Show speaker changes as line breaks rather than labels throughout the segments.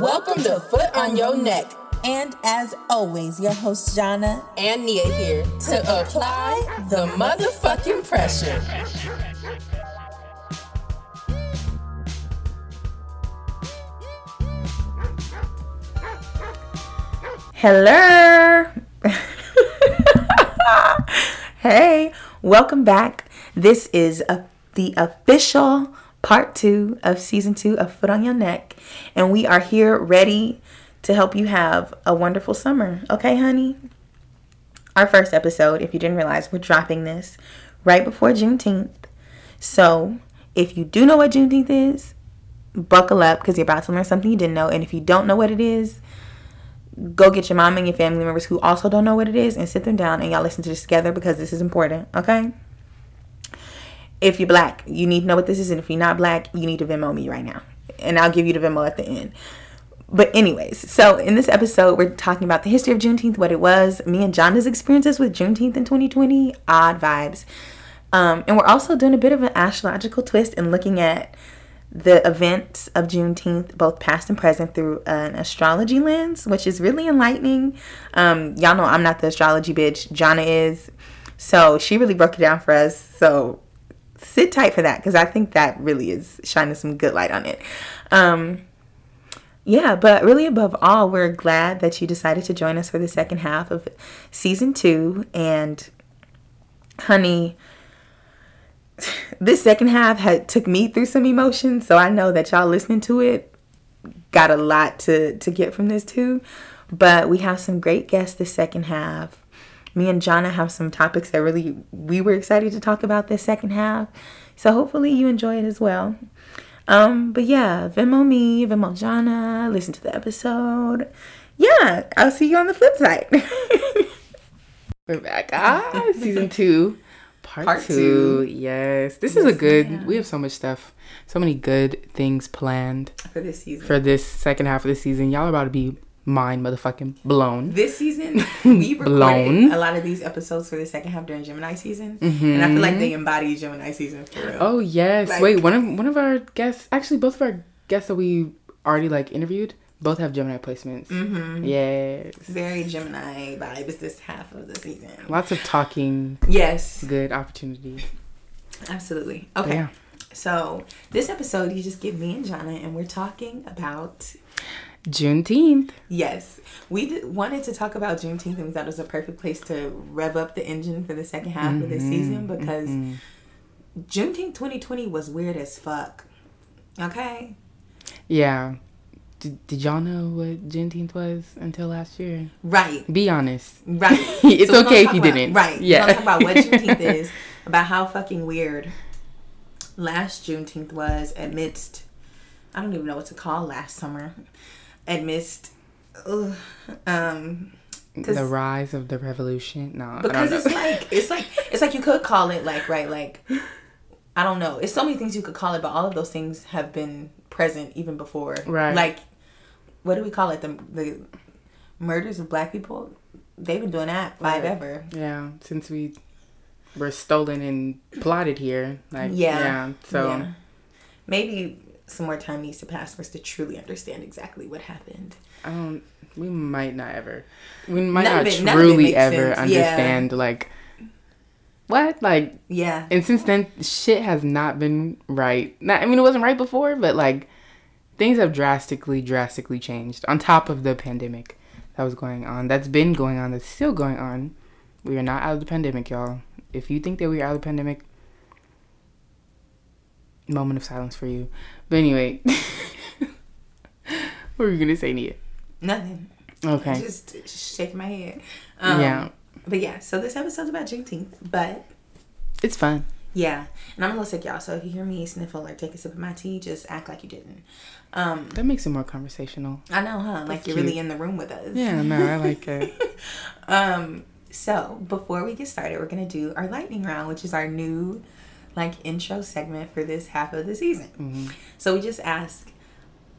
Welcome to Foot on Your Neck.
And as always, your host Jana
and Nia here to apply the motherfucking pressure.
Hello. hey, welcome back. This is a, the official part two of season two of Foot on Your Neck, and we are here ready to help you have a wonderful summer. Okay, honey? Our first episode, if you didn't realize, we're dropping this right before Juneteenth. So, if you do know what Juneteenth is, buckle up because you're about to learn something you didn't know. And if you don't know what it is, go get your mom and your family members who also don't know what it is and sit them down and y'all listen to this together because this is important, okay? If you're black, you need to know what this is. And if you're not black, you need to Venmo me right now. And I'll give you the Venmo at the end. But, anyways, so in this episode, we're talking about the history of Juneteenth, what it was, me and Jana's experiences with Juneteenth in 2020, odd vibes. Um, and we're also doing a bit of an astrological twist and looking at the events of Juneteenth, both past and present, through an astrology lens, which is really enlightening. Um, y'all know I'm not the astrology bitch, Jana is. So she really broke it down for us. So sit tight for that because I think that really is shining some good light on it. Um, yeah, but really above all, we're glad that you decided to join us for the second half of season two. And honey, this second half had took me through some emotions, so I know that y'all listening to it got a lot to to get from this too. But we have some great guests this second half. Me and Jana have some topics that really we were excited to talk about this second half. So hopefully you enjoy it as well. Um, but yeah, Venmo me, Venmo Jana, listen to the episode. Yeah, I'll see you on the flip side.
We're back. Ah, season two part,
Part
two.
two.
Yes, this
Yes,
is a good.
ma'am.
We have so much stuff, so many good things planned
for this season.
for this second half of the season. Y'all are about to be mind motherfucking blown.
this season, we recorded
Blown.
a lot of these episodes for the second half during Gemini season, and I feel like they embody Gemini season for real.
Mm-hmm. Oh yes.
Like-
Wait, one of one of our guests, actually both of our guests that we already like interviewed, both have Gemini placements.
Mm-hmm.
Yes.
Very Gemini vibes this half of the season.
Lots of talking,
Yes,
good opportunity.
absolutely. Okay,
Yeah.
so this episode you just get me and Jana, and we're talking about
Juneteenth.
Yes, we d- wanted to talk about Juneteenth, and we thought it was a perfect place to rev up the engine for the second half of this mm-hmm. season because mm-hmm. Juneteenth 2020 was weird as fuck. Okay,
Yeah. Did, did y'all know what Juneteenth was until last year?
right,
Be honest.
right.
It's
we're
okay if you
about-
didn't.
Right.
Yeah.
We're talk about what Juneteenth is, about how fucking weird last Juneteenth was amidst. I don't even know what to call last summer. Amidst, ugh, um,
The rise of the revolution. No,
because it's like it's like it's like you could call it like right like I don't know. It's so many things you could call it, but all of those things have been present even before.
Right.
Like what do we call it? The the murders of black people. They've been doing that five
Right.
ever.
yeah, since we were stolen and plotted here, like
Yeah.
yeah. So
Yeah. maybe some more time needs to pass for us to truly understand exactly what happened.
Don't. We might not ever. We might
None
not
it- none of it
truly ever
sense, yeah.
understand like what like.
Yeah.
And since then, shit has not been right. Not, I mean, it wasn't right before, but like things have drastically, drastically changed. On top of the pandemic that was going on, that's been going on, that's still going on. We are not out of the pandemic, y'all. If you think that we are out of the pandemic, moment of silence for you. But anyway, what were you gonna say, Nia?
Nothing.
Okay.
Just shaking my head. Um,
yeah,
But yeah, so this episode's about Juneteenth, but
it's fun.
Yeah, and I'm a little sick, y'all. So if you hear me sniffle or take a sip of my tea, just act like you didn't. Um,
That makes it more conversational.
I know, huh? Like you're really in the room with us.
Yeah, no, I like it.
Um, so before we get started, we're gonna do our lightning round, which is our new like intro segment for this half of the season.
Mhm.
So we just ask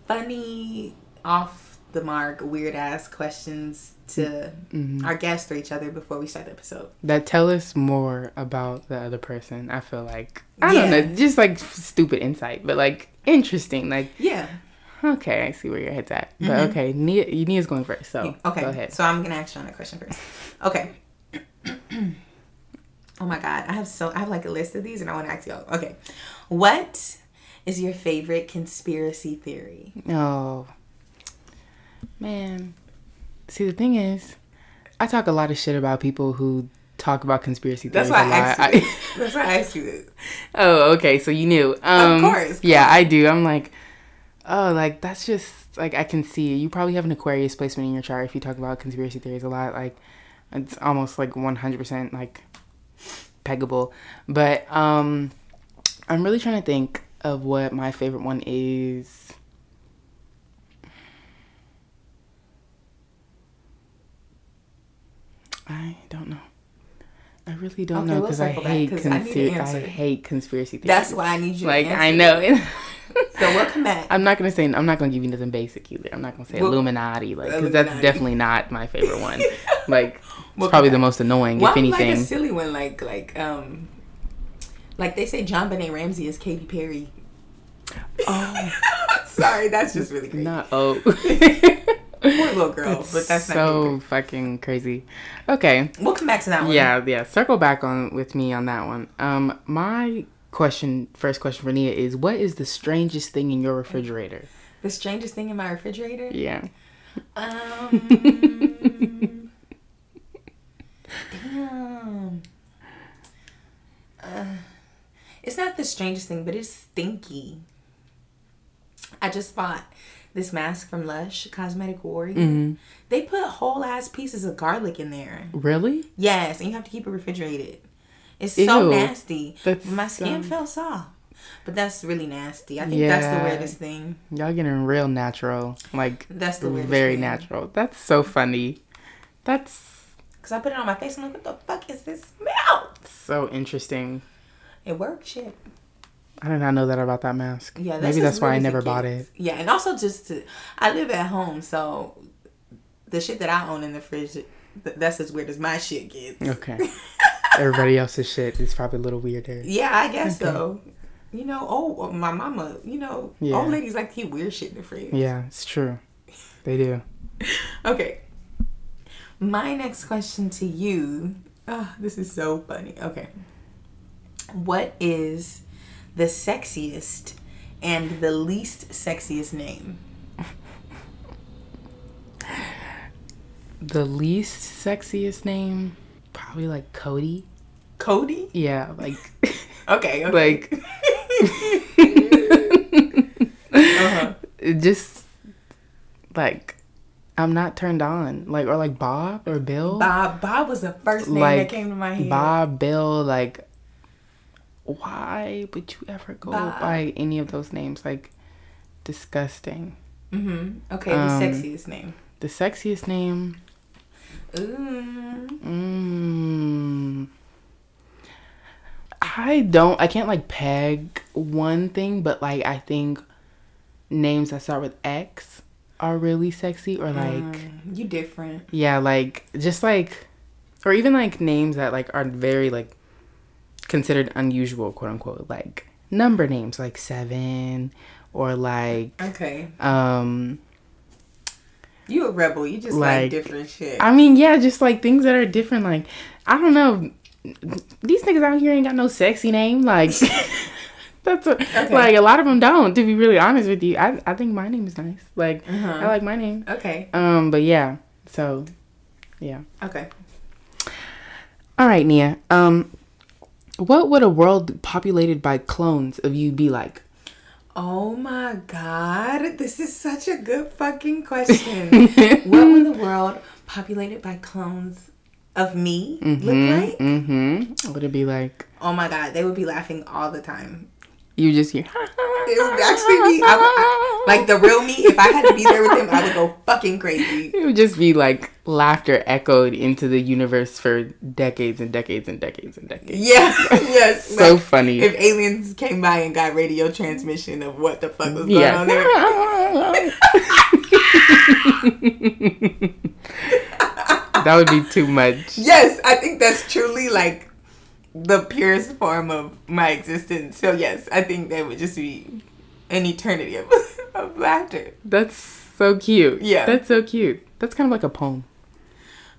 funny, off the mark, weird ass questions to
Mhm.
our guests or each other before we start the episode.
that tell us more about the other person. I feel like I
Yeah.
don't know, just like stupid insight, but like interesting. Like
Yeah.
Okay, I see where your head's at. But okay, Nia, Nia's going first. So
Okay.
go ahead.
So I'm gonna ask Sean a question first. Okay. oh my god, I have so I have like a list of these, and I want to ask y'all. Okay, what is your favorite conspiracy theory?
Oh, man. See, the thing is, I talk a lot of shit about people who talk about conspiracy theories
That's why
a
I
lot.
asked you.
I-
That's why I asked you this.
oh, okay. So you knew. Um,
course,
Yeah, I do. I'm like, oh, like that's just like I can see. You probably have an Aquarius placement in your chart if you talk about conspiracy theories a lot. Like, it's almost like 100% like peggable. But um, I'm really trying to think of what my favorite one is. I don't know. I really don't
Okay,
know
we'll
because I
circle back,
hate
'cause I
conspiracy. I hate conspiracy theories.
That's why I need you.
like. I know.
So we'll come back.
I'm not gonna say. I'm not gonna give you nothing basic either. I'm not gonna say
Well,
Illuminati, like because that's definitely not my favorite one. like
We'll
probably the most annoying,
Why
if
would like
anything.
a silly one like like um like they say JonBenét Ramsey is Katy Perry.
oh,
Sorry, that's just really crazy.
not oh.
Poor little girl, but that's not
so fucking crazy. Okay,
We'll come back to that one.
yeah, yeah. Circle back on with me on that one. Um, my question, first question for Nia is, what is the strangest thing in your refrigerator?
The strangest thing in my refrigerator.
Yeah.
Um. Damn. Uh, it's not the strangest thing, but it's stinky. I just bought this mask from Lush Cosmetic Warrior.
Mm-hmm.
They put whole ass pieces of garlic in there.
Really?
Yes, and you have to keep it refrigerated. It's so nasty. My skin
um,
felt soft. But that's really nasty. I think that's the weirdest thing.
Y'all getting real natural, like
That's the weirdest
very
thing.
natural. That's so funny. That's
Cause I put it on my face. I'm like, what the fuck is this smell?
so interesting.
It works. Shit.
I did not know that about that mask.
Yeah,
maybe that's why I never bought it.
Yeah, and also just to, I live at home, so the shit that I own in the fridge, that's as weird as my shit gets.
Okay. Everybody else's shit is probably a little weirder.
Yeah, I guess so. You know, oh, uh, my mama, you know,
Yeah.
old ladies like to keep weird shit in the fridge.
Yeah, it's true. They do.
Okay. My next question to you. Oh, this is so funny. Okay. What is the sexiest and the least sexiest name?
The least sexiest name, probably like Cody.
Cody?
Yeah, like
Okay. okay.
like
uh-huh.
just like I'm not turned on. Like or like Bob or Bill.
Bob. Bob was the first name
like
that came to my head.
Bob, Bill, like why would you ever go
Bob.
by any of those names? Like disgusting.
Mm-hmm. Okay, the
Um,
sexiest name.
The sexiest name.
Ooh.
Mm, I don't. I can't like peg one thing, but like I think names that start with X are really sexy, or like
Mm, you different.
yeah, like just like, or even like names that like are very like considered unusual, quote unquote, like number names like seven or like
Okay.
um
You a rebel. You just like,
Like,
different shit.
I mean, yeah, just like things that are different. Like, I don't know. These niggas out here ain't got no sexy name. Like, that's what, like a lot of them don't. To be really honest with you, I I think my name is nice. Like,
Uh-huh.
I like my name.
okay.
Um, but yeah. So, yeah.
Okay.
All right, Nia. Um, what would a world populated by clones of you be like?
Oh my god, this is such a good fucking question. what would the world populated by clones of me look like?
Mm-hmm. Would it be like
Oh my god, they would be laughing all the time.
You just hear?
It would actually be I, I- like the real me. If I had to be there with him, I would go fucking crazy.
It would just be like laughter echoed into the universe for decades and decades and decades and decades.
Yeah, yes.
So
like,
funny.
If aliens came by and got radio transmission of what the fuck was going
yeah.
on there.
that would be too much.
Yes, I think that's truly like the purest form of my existence. So yes, I think that would just be an eternity of, of laughter.
That's so cute.
Yeah.
That's so cute. That's kind of like a poem.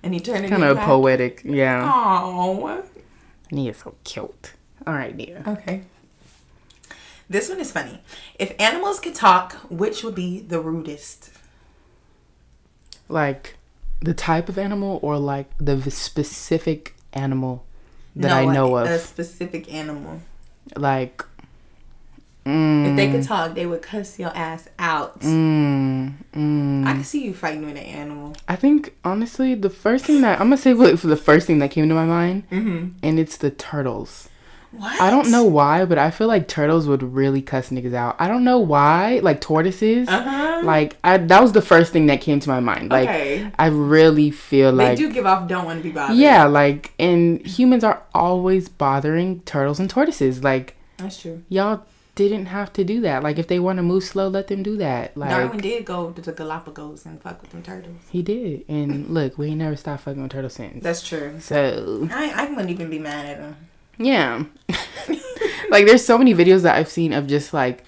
Turned it
Kind
into
of poetic. Yeah.
Oh.
Nia's so cute. All right, Nia.
Okay. This one is funny. If animals could talk, which would be the rudest?
Like the type of animal or like the specific animal that
No,
I know
like
of.
A specific animal.
like mm,
If they could talk, they would cuss your ass out.
mm, mm.
I can see you fighting with an animal.
I think honestly the first thing that I'm gonna say for the first thing that came to my mind
Mm-hmm.
and it's the turtles.
What?
I don't know why, but I feel like turtles would really cuss niggas out. I don't know why, like tortoises.
Uh-huh.
Um, like I, that was the first thing that came to my mind. Like
Okay.
I really feel like They
do give off don't want to be bothered.
yeah, like and humans are always bothering turtles and tortoises. Like
That's true.
y'all didn't have to do that. Like if they want to move slow, let them do that. Like
Darwin did go to the Galapagos and fuck with them turtles.
he did, and look, we ain't never stopped fucking with turtles since.
That's true.
so
I, I wouldn't even be mad at him.
yeah, like there's so many videos that I've seen of just like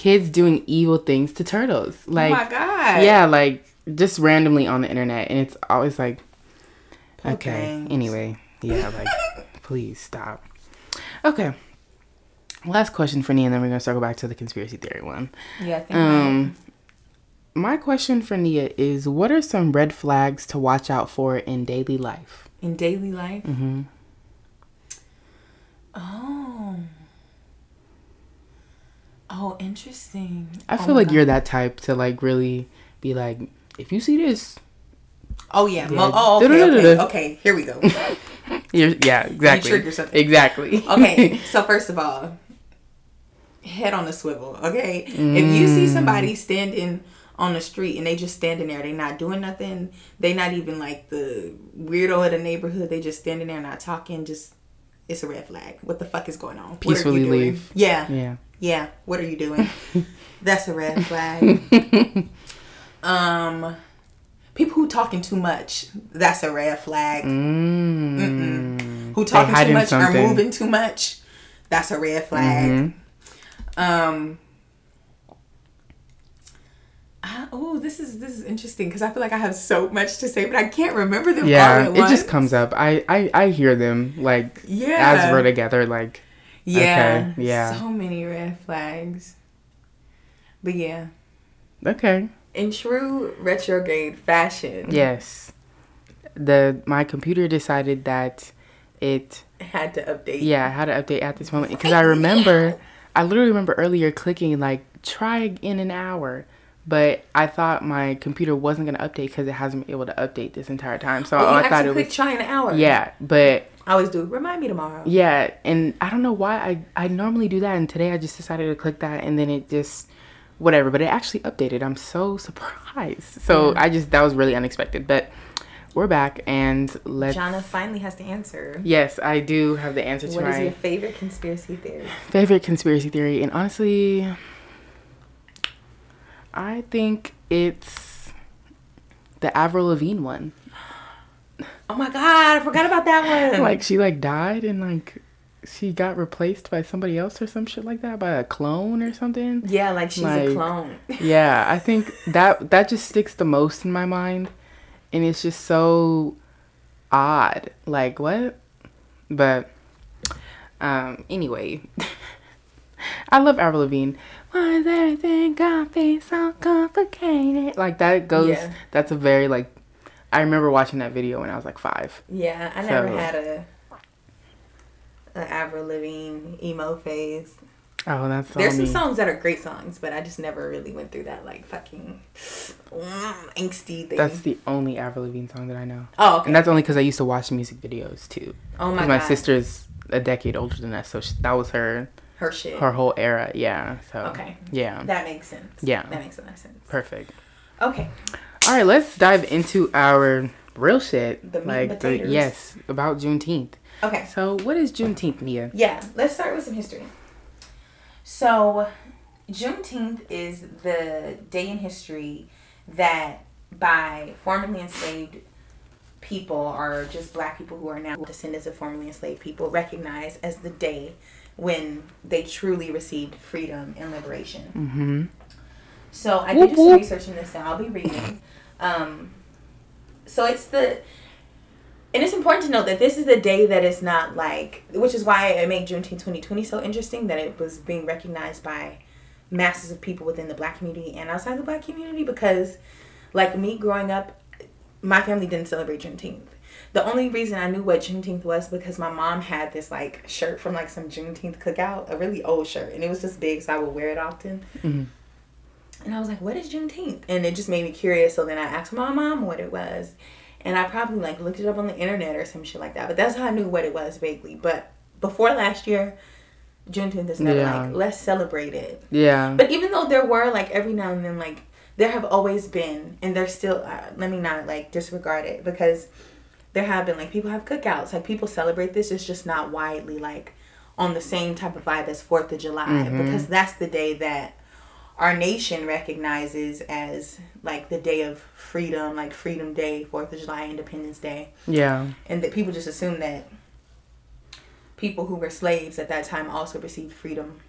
kids doing evil things to turtles. Like
oh my god.
yeah, like just randomly on the internet, and it's always like
Poor
okay. Anyway, yeah, like please stop. Okay. Last question for Nia, and then we're gonna circle back to the conspiracy theory one.
Yeah.
Um, my question for Nia is: What are some red flags to watch out for in daily life?
in daily life.
Mm-hmm.
Oh. Oh, interesting.
I
Oh
feel
my
like
God.
you're that type to like really be like, if you see this,
Oh yeah.
Yeah.
Oh, okay, okay. Okay. Here we go.
you're yeah, exactly,
trigger something.
exactly.
Okay. so first of all, head on the swivel. Okay. If you see
Mm.
somebody standing on the street and they just standing there, they not doing nothing. They not even like the weirdo of the neighborhood. They just standing there not talking. Just it's a red flag. What the fuck is going on? You
Peacefully leave.
Yeah.
yeah.
Yeah, what are you doing? That's a red flag. um, people who talking too much. That's a red flag.
Mm.
Who talking too much or moving too much. That's a red flag.
Mm-hmm.
Um. Oh, this is this is interesting because I feel like I have so much to say, but I can't remember them all
Yeah, it just comes up. I, I I hear them like
Yeah.
as we're together. Like
Yeah,
Okay, yeah.
So many red flags. But yeah,
okay,
in true retrograde fashion,
yes. The my computer decided that it
had to update.
yeah I had to update at this moment because I remember I literally remember earlier clicking like try in an hour. But I thought my computer wasn't gonna update because it hasn't been able to update this entire time. So
Oh,
I thought it was
try in an hour.
yeah. But
I always do. Remind me tomorrow.
Yeah, and I don't know why I I normally do that, and today I just decided to click that, and then it just whatever. But it actually updated. I'm so surprised. So I just that was really unexpected. But we're back, and let's.
Jana finally has to answer.
Yes, I do have the answer to
What is
my
your favorite conspiracy theory?
favorite conspiracy theory, and honestly, I think it's the Avril Lavigne one.
Oh my god, I forgot about that one.
Like she like died and like she got replaced by somebody else or some shit like that by a clone or something.
yeah, like she's
like-
a clone.
Yeah, I think that that just sticks the most in my mind, and it's just so odd. Like what? But um, anyway, I love Avril Lavigne. Why is everything gonna be so complicated? Like that goes.
Yeah.
That's a very like. I remember watching that video when I was like five.
Yeah, I never
So-
had a an Avril Lavigne emo phase.
Oh, that's so
There's some
me.
songs that are great songs, but I just never really went through that like fucking mm, angsty thing.
That's the only Avril Lavigne song that I know,
oh, okay.
and that's only because I used to watch music videos too.
oh my
Because my,
god,
sister's a decade older than us, so she, that was her
her shit.
her whole era. Yeah. So
Okay.
Yeah.
That makes sense.
Yeah.
that makes a lot of sense.
Perfect.
Okay,
All right, let's dive into our real shit.
The
like the yes about Juneteenth.
okay.
So what is Juneteenth, Nia?
Yeah, let's start with some history. So, Juneteenth is the day in history that by formerly enslaved people or just black people who are now descendants of formerly enslaved people recognize as the day when they truly received freedom and liberation.
Mm-hmm.
So I did some research in this, and I'll be reading. Um, so it's the, and it's important to note that this is the day that is not like, which is why it made Juneteenth 2020 so interesting that it was being recognized by masses of people within the black community and outside the black community because, like me growing up, my family didn't celebrate Juneteenth. The only reason I knew what Juneteenth was because my mom had this like shirt from like some Juneteenth cookout, a really old shirt, and it was just big, so I would wear it often. And I was like, "What is Juneteenth?" And it just made me curious. So then I asked my mom what it was, and I probably like looked it up on the internet or some shit like that. But that's how I knew what it was vaguely. But before last year, Juneteenth is never
Yeah.
like less celebrated.
Yeah.
But even though there were like every now and then like there have always been and there's still uh, let me not like disregard it because there have been like people have cookouts like people celebrate this it's just not widely like on the same type of vibe as Fourth of July because that's the day that our nation recognizes as like the day of freedom like Freedom Day Fourth of July Independence Day
yeah.
and that people just assume that people who were slaves at that time also received freedom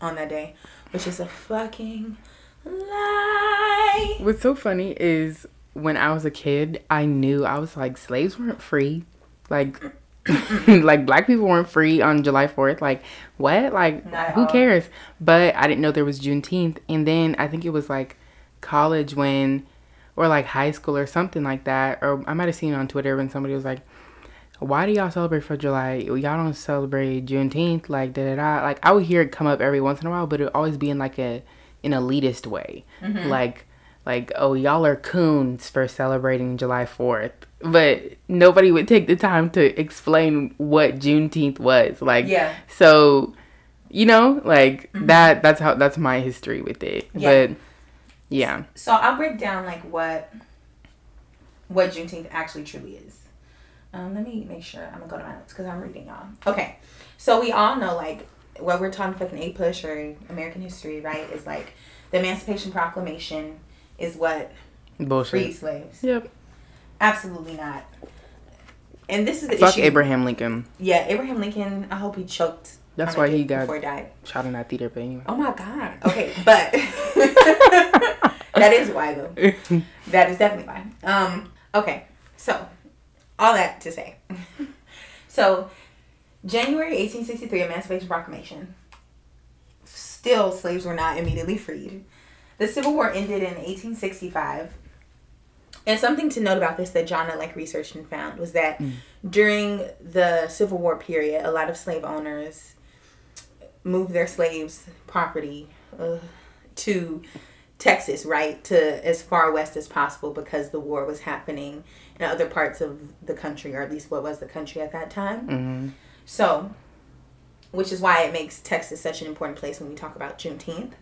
on that day, which is a fucking lie.
What's so funny is when I was a kid, I knew I was like slaves weren't free. Like like black people weren't free on July 4th. Like what? Like
Not
who cares? But I didn't know there was Juneteenth. And then I think it was like college when or like high school or something like that. Or I might have seen it on Twitter when somebody was like, why do y'all celebrate for July? Y'all don't celebrate Juneteenth, like da da da. Like I would hear it come up every once in a while, but it would always be in like a an elitist way, mm-hmm. like like oh y'all are coons for celebrating July Fourth, but nobody would take the time to explain what Juneteenth was. Like
Yeah.
so, you know, like that. That's how that's my history with it.
Yeah.
But yeah,
So I'll break down like what what Juneteenth actually truly is. Um, let me make sure I'm gonna go to my notes because I'm reading y'all. Okay, so we all know like what we're talking fucking APUSH or American history, right? Is like the Emancipation Proclamation is what
bullshit.
freed slaves.
Yep.
Absolutely not. And this is the
Fuck
issue.
Abraham Lincoln.
Yeah, Abraham Lincoln. I hope he choked.
That's
on a
why he got-
before he died.
Shot in that theater, but anyway.
Oh my god. Okay, but that is why though. That is definitely why. Um. Okay. So, all that to say. so, January 1863 Emancipation Proclamation. Still, slaves were not immediately freed. The Civil War ended in 1865. And something to note about this that John like researched and found was that during the Civil War period, a lot of slave owners moved their slaves' property uh, to Texas, right, to as far west as possible because the war was happening in other parts of the country, or at least what was the country at that time.
hmm
So, which is why it makes Texas such an important place when we talk about Juneteenth.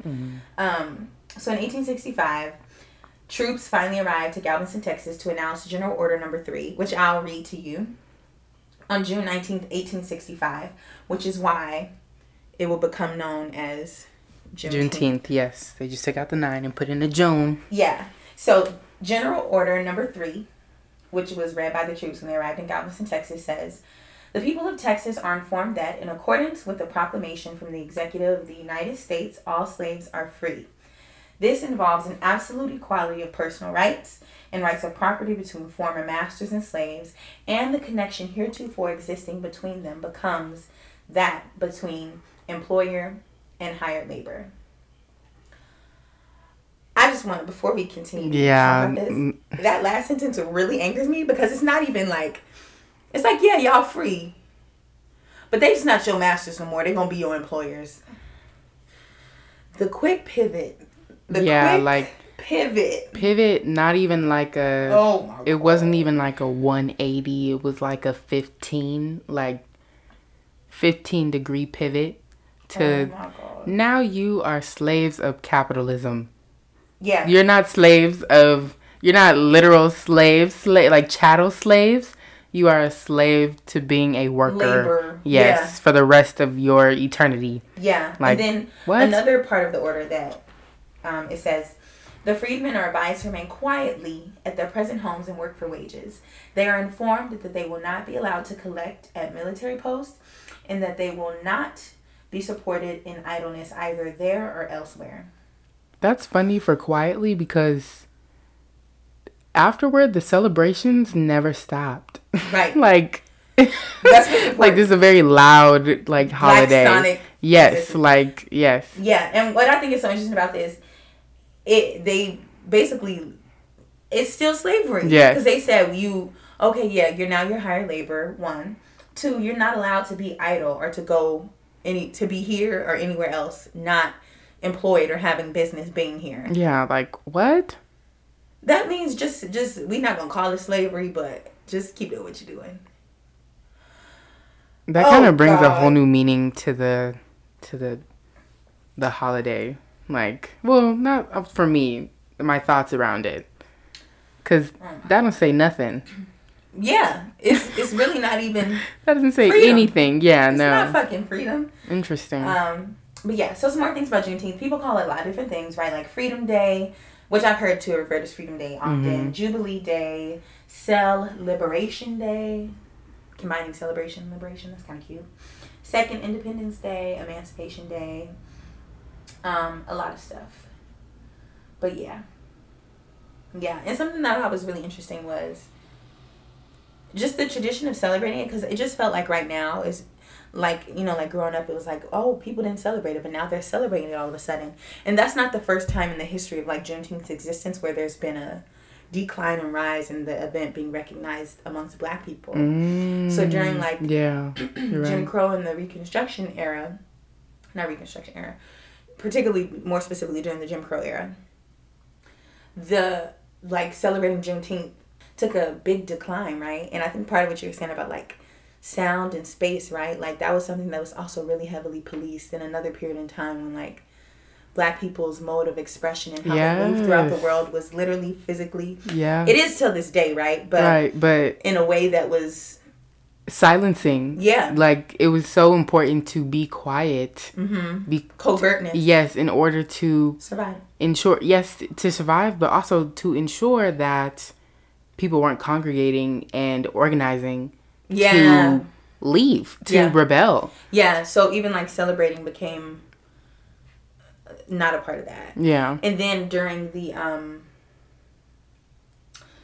Um, so in 1865, troops finally arrived to Galveston, Texas to announce General Order Number Three, which I'll read to you. On June 19th, 1865, which is why it will become known as Juneteenth.
Juneteenth, yes. They just took out the nine and put in a June.
Yeah. So General Order Number Three, which was read by the troops when they arrived in Galveston, Texas, says. The people of Texas are informed that, in accordance with the proclamation from the Executive of the United States, all slaves are free. This involves an absolute equality of personal rights and rights of property between former masters and slaves, and the connection heretofore existing between them becomes that between employer and hired labor. I just want to, before we continue,
Yeah,
this, that last sentence really angers me because it's not even like, it's like, yeah, y'all free, but they just not your masters no more. They're gonna be your employers. The quick pivot, the
Yeah, like-
pivot.
Pivot, not even like a.
Oh my
It wasn't even like a 180. It was like a 15, like 15 degree pivot to.
Oh my god.
now you are slaves of capitalism.
Yeah.
You're not slaves of. You're not literal slaves, sla- like chattel slaves. You are a slave to being a worker.
Labor,
Yes,
yeah.
for the rest of your eternity.
Yeah.
Like,
and then
what?
another part of the order that um, it says the freedmen are advised to remain quietly at their present homes and work for wages. They are informed that they will not be allowed to collect at military posts and that they will not be supported in idleness either there or elsewhere.
That's funny for quietly because afterward the celebrations never stopped.
Right.
like like this is a very loud like holiday. Yes, like yes.
Yeah, and what I think is so interesting about this, it they basically, it's still slavery.
Yeah.
because they said you okay, yeah, you're now you're hired labor. One, two, you're not allowed to be idle or to go any to be here or anywhere else, not employed or having business being here.
Yeah, like what?
That means just just we not gonna call it slavery, but just keep doing what you're doing.
That
Oh,
kind of brings a whole new meaning to the to the the holiday. Like, well, not for me. My thoughts around it, because that don't say nothing.
Yeah, it's it's really not even.
That doesn't say
Freedom.
anything. Yeah,
It's
no.
not fucking freedom.
Interesting.
Um, but yeah, so some more things about Juneteenth. People call it a lot of different things, right? Like Freedom Day, which I've heard to refer to as Freedom Day often. Jubilee Day, Cel-Liberation Day, combining celebration and liberation. That's kind of cute. Second Independence Day, Emancipation Day, um, a lot of stuff. But yeah, yeah, and something that I thought was really interesting was just the tradition of celebrating it because it just felt like right now is like you know like growing up it was like oh people didn't celebrate it but now they're celebrating it all of a sudden and that's not the first time in the history of like juneteenth's existence where there's been a decline and rise in the event being recognized amongst black people so during like
Mm, yeah,
Jim
right.
Crow and the Reconstruction era, not Reconstruction era, particularly more specifically during the Jim Crow era, the like celebrating Juneteenth took a big decline, right? And I think part of what you were saying about like sound and space, right? Like that was something that was also really heavily policed in another period in time when like black people's mode of expression and how they moved throughout the world was literally physically
Yeah,
it is till this day, right? But
right, but
in a way that was
silencing.
Yeah.
like it was so important to be quiet.
mm-hmm,
Be
covertness.
yes, in order to
Survive.
ensure yes to survive, but also to ensure that people weren't congregating and organizing
Yeah.
to leave to
Yeah.
rebel.
Yeah, so even like celebrating became not a part of that.
Yeah.
And then during the um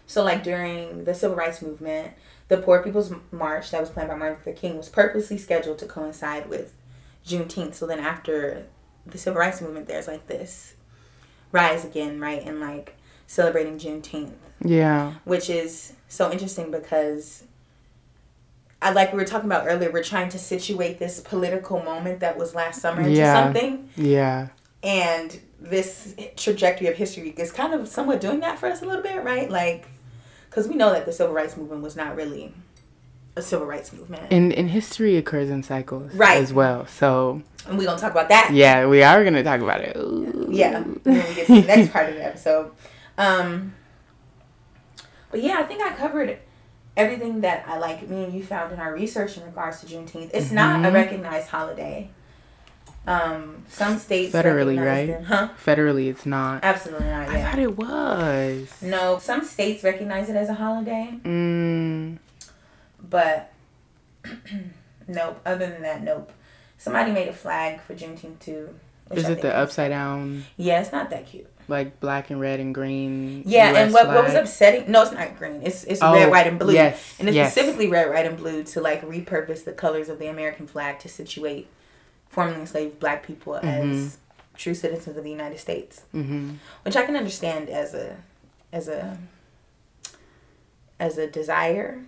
so like during the civil rights movement, the Poor People's March that was planned by Martin Luther King was purposely scheduled to coincide with Juneteenth. So then after the civil rights movement there's like this rise again, right? And like celebrating Juneteenth
Yeah.
which is so interesting because I like we were talking about earlier, we're trying to situate this political moment that was last summer into
Yeah.
something.
Yeah.
And this trajectory of history is kind of somewhat doing that for us a little bit, right? Like, because we know that the civil rights movement was not really a civil rights movement.
And and history occurs in cycles
Right.
as well. So
And we're going to talk about that.
yeah, we are gonna talk about it. Ooh.
Yeah, when we get to the next part of the episode. Um, but yeah, I think I covered everything that I like. Me and you found in our research in regards to Juneteenth. It's not a
Mhm.
recognized holiday. Um, some states
Federally, right?
them- Huh?
Federally, it's not.
Absolutely not.
I thought it was.
No, some states recognize it as a holiday,
Mm,
but nope. Other than that, nope. Somebody made a flag for Juneteenth too.
is
I
it the upside down,
Yeah, it's not that cute.
like black and red and green?
Yeah, and
US
what, what was upsetting? No, it's not green. It's it's
Oh,
red, white, and blue.
yes,
and it's
yes.
specifically red, white, and blue to like repurpose the colors of the American flag to situate formerly enslaved Black people
Mm-hmm.
as true citizens of the United States,
Mm-hmm.
which I can understand as a as a as a desire,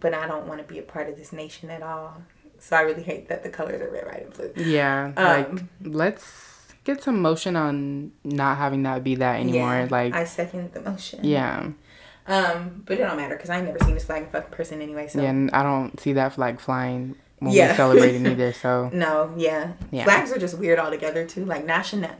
but I don't want to be a part of this nation at all. So I really hate that the colors are red, white, and blue.
Yeah,
Um,
like let's get some motion on not having that be that anymore.
Yeah,
like,
I second the motion.
yeah,
Um, but it don't matter because I never seen this flag in fucking person anyway. So
yeah, and I don't see that flag flying when
Yeah.
we're celebrating either. So
No, yeah.
Yeah.
Flags are just weird altogether too. Like national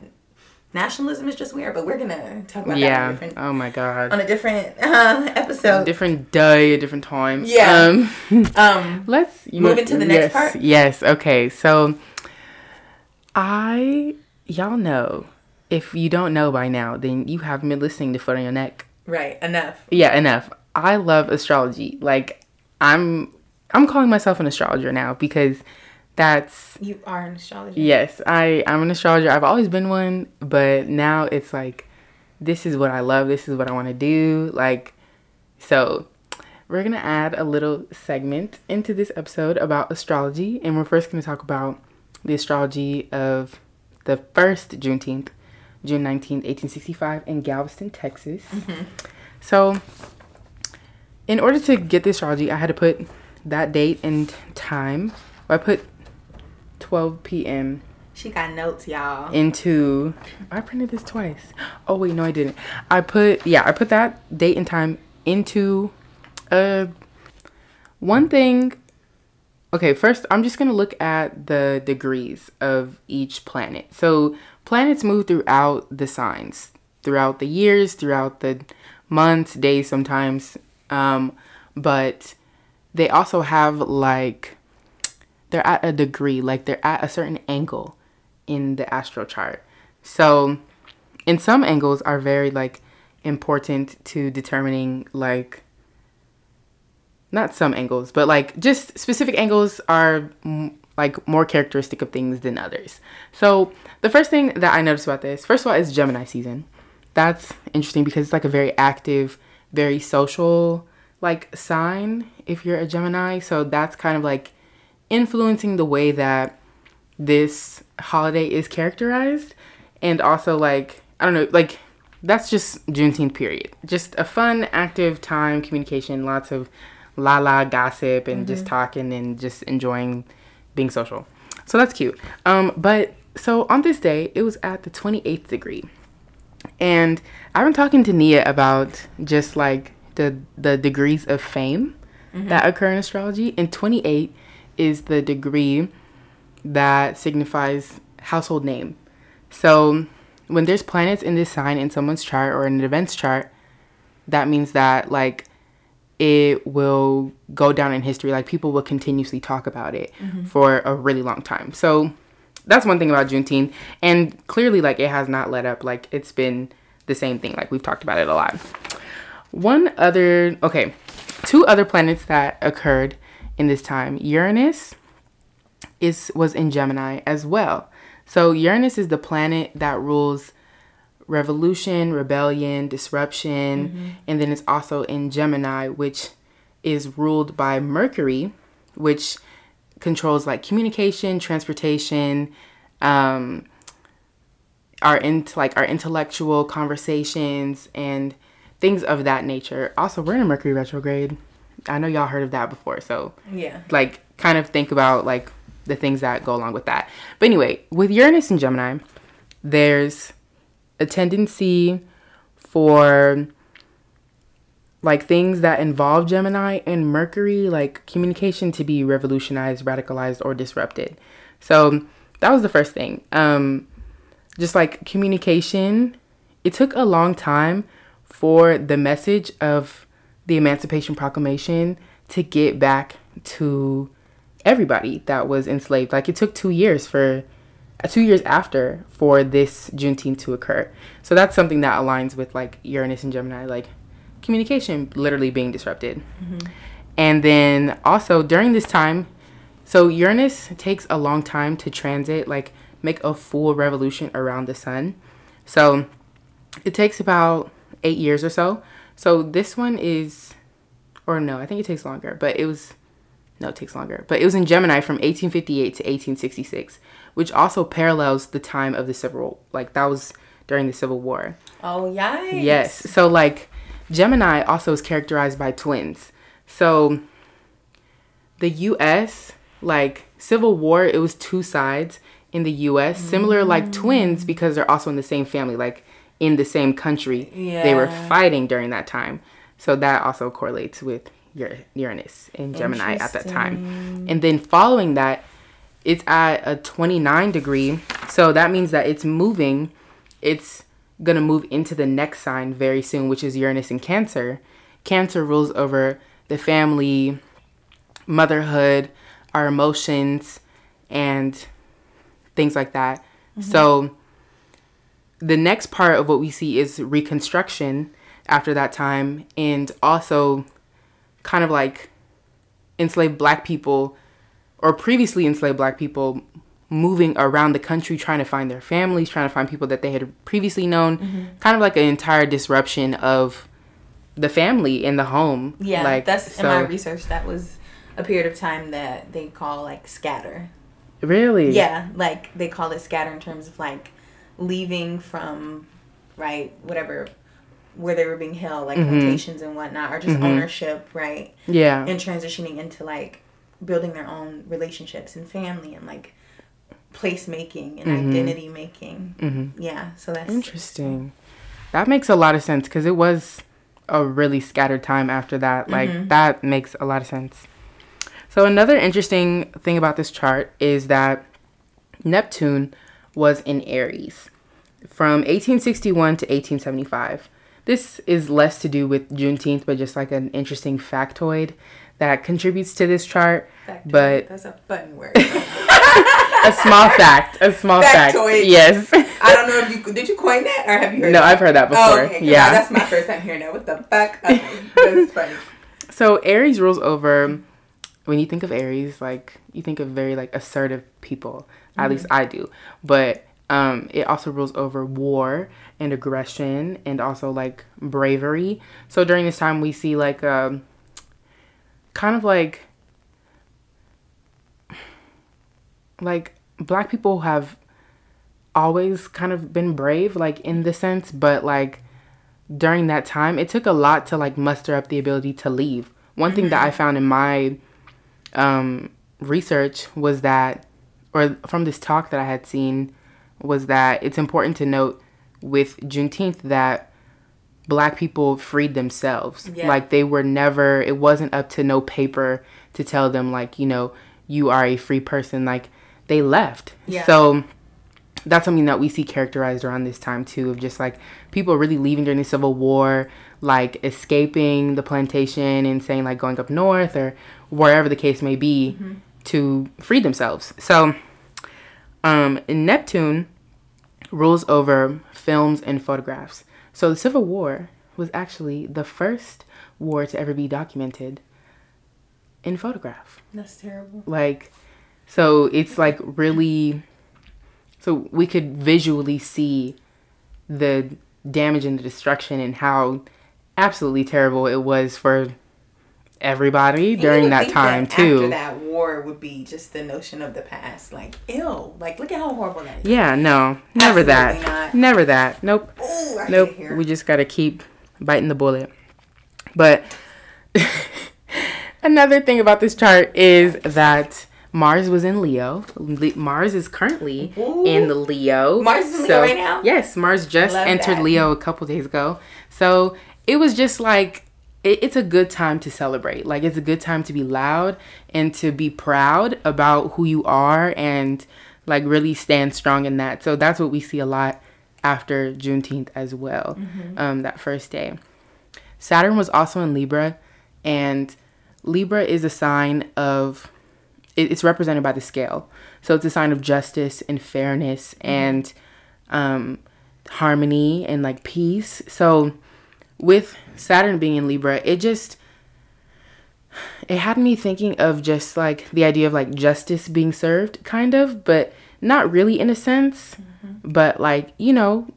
nationalism is just weird, but we're gonna talk about that
yeah, oh my god,
on a different uh, episode.
different day, a different time.
Yeah.
Um,
Um,
let's
Move into the next
yes,
part?
Yes. Okay. So, I y'all know if you don't know by now, then you haven't been listening to Foot on Your Neck.
right, enough.
Yeah, enough. I love astrology. Like I'm I'm calling myself an astrologer now because that's
You are an astrologer.
yes, I I'm an astrologer. I've always been one, but now it's like this is what I love. This is what I want to do. Like so we're going to add a little segment into this episode about astrology and we're first going to talk about the astrology of the first Juneteenth, June 19th, 1865 in Galveston, Texas. Mm-hmm. So in order to get the astrology, I had to put that date and time. I put 12 p.m.
She got notes, y'all.
into. I printed this twice. Oh wait, no, I didn't. I put yeah, I put that date and time into. Uh, one thing. Okay, first I'm just gonna look at the degrees of each planet. So planets move throughout the signs, throughout the years, throughout the months, days, sometimes. Um, but they also have like they're at a degree, like they're at a certain angle in the astral chart. So, in some angles are very like important to determining like not some angles, but like just specific angles are mm, like more characteristic of things than others. So, the first thing that I noticed about this, first of all, is Gemini season. That's interesting because it's like a very active, very social like sign if you're a Gemini. So, that's kind of like influencing the way that this holiday is characterized. And also like i don't know like that's just juneteenth period. Just a fun active time communication lots of la la gossip and just talking and just enjoying being social. So that's cute. Um but so on this day it was at the 28th degree. And i've been talking to nia about just like the the degrees of fame mm-hmm. that occur in astrology and 28 is the degree that signifies household name. So when there's planets in this sign in someone's chart or in an event's chart, that means that like it will go down in history. Like people will continuously talk about it mm-hmm. for a really long time. So that's one thing about Juneteenth. And clearly like it has not let up. Like it's been the same thing. Like we've talked about it a lot. One other okay, two other planets that occurred in this time. Uranus is was in Gemini as well. So Uranus is the planet that rules revolution, rebellion, disruption, and then it's also in Gemini, which is ruled by Mercury, which controls like communication, transportation, um, our int like our intellectual conversations and things of that nature. Also, we're in a Mercury retrograde. I know y'all heard of that before, so
Yeah.
like kind of think about like the things that go along with that. But anyway, with Uranus and Gemini, there's a tendency for like things that involve Gemini and Mercury, like communication to be revolutionized, radicalized, or disrupted. So that was the first thing. Um, just like communication, it took a long time for the message of the Emancipation Proclamation to get back to everybody that was enslaved. Like it took two years for uh, two years after for this Juneteenth to occur. So that's something that aligns with like Uranus and Gemini, like communication literally being disrupted. And then also during this time, so Uranus takes a long time to transit, like make a full revolution around the sun. So it takes about eight years or so. So this one is, or no, I think it takes longer, but it was, no, it takes longer. But it was in Gemini from 1858 to 1866, which also parallels the time of the Civil, like that was during the Civil War.
Oh, yikes.
Yes. So like Gemini also is characterized by twins. So the US, like Civil War, it was two sides in the US, similar like twins mm. because they're also in the same family, like in the same country. They were fighting during that time. So that also correlates with Ur- Uranus and Gemini at that time. And then following that, it's at a 29 degree. So that means that it's moving. It's going to move into the next sign very soon, which is Uranus in Cancer. Cancer rules over the family, motherhood, our emotions, and things like that. Mm-hmm. So the next part of what we see is reconstruction after that time and also kind of like enslaved black people or previously enslaved black people moving around the country trying to find their families, trying to find people that they had previously known.
Mm-hmm.
Kind of like an entire disruption of the family in the home.
Yeah,
like
that's in my research. That was a period of time that they call like scatter.
Really?
Yeah, like they call it scatter in terms of like leaving from right whatever where they were being held, like mm-hmm. plantations and whatnot, or just mm-hmm. ownership, right?
Yeah.
And transitioning into like building their own relationships and family and like place making and mm-hmm. identity making. Yeah, so that's
Interesting. That makes a lot of sense because it was a really scattered time after that. Like, that makes a lot of sense. So, another interesting thing about this chart is that Neptune was in Aries from 1861 to 1875. This is less to do with Juneteenth, but just like an interesting factoid that contributes to this chart. But
that's a fun word.
a small fact, a small fact.
Factoid.
Yes.
I don't know if you did you coin that or have you heard
no,
that?
I've heard that oh, before.
Oh, okay.
yeah.
That's my first time hearing that. What the fuck? Okay, that's funny.
So Aries rules over when you think of Aries, like you think of very like assertive people. At least I do. But um it also rules over war and aggression and also like bravery. So during this time we see like um kind of like like black people have always kind of been brave like in the sense but like during that time it took a lot to like muster up the ability to leave one thing that i found in my um, research was that or from this talk that i had seen was that it's important to note with juneteenth that black people freed themselves.
Yeah.
like they were never it wasn't up to no paper to tell them like you know you are a free person. Like they left.
Yeah.
so that's something that we see characterized around this time too of just like people really leaving during the civil war like escaping the plantation and saying like going up north or wherever the case may be mm-hmm. To free themselves. So um neptune rules over films and photographs. So the civil war was actually the first war to ever be documented in photograph.
That's terrible.
like so it's like really so we could visually see the damage and the destruction and how absolutely terrible it was for everybody during that time
After
too
that war would be just the notion of the past. Like, ill, Like, look at how horrible that is.
yeah no never that
not.
never that nope
Ooh,
nope we just gotta keep biting the bullet but another thing about this chart is that mars was in leo Le- mars is currently
Ooh.
in the leo
Mars is in Leo right now?
yes mars just
Love
entered
that.
leo a couple days ago so it was just like it, it's a good time to celebrate. Like it's a good time to be loud and to be proud about who you are and like really stand strong in that. So that's what we see a lot after juneteenth as well
Mm-hmm.
um, that first day. Saturn was also in libra and libra is a sign of it- it's represented by the scale. So it's a sign of justice and fairness and um, harmony and like peace. So with saturn being in libra it just it had me thinking of just like the idea of like justice being served kind of but not really in a sense. Mm-hmm. But like you know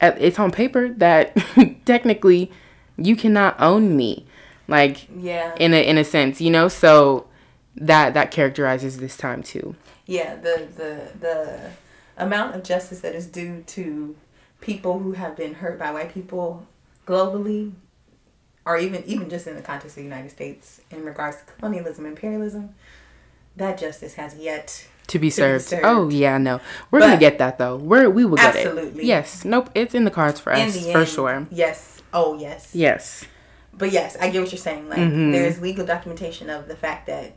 it's on paper that technically you cannot own me like
Yeah.
in a in a sense you know? So that that characterizes this time too.
Yeah, the, the, the amount of justice that is due to people who have been hurt by white people globally, or even, even just in the context of the United States in regards to colonialism, imperialism, that justice has yet
to be
To be
served.
served.
Oh yeah, no, we're
But-
gonna get that though. We're we will get it.
Absolutely.
Yes. Nope. It's in the cards for us for
end,
sure.
Yes. Oh, yes.
Yes.
But yes, I get what you're saying. Like
Mhm.
there's legal documentation of the fact that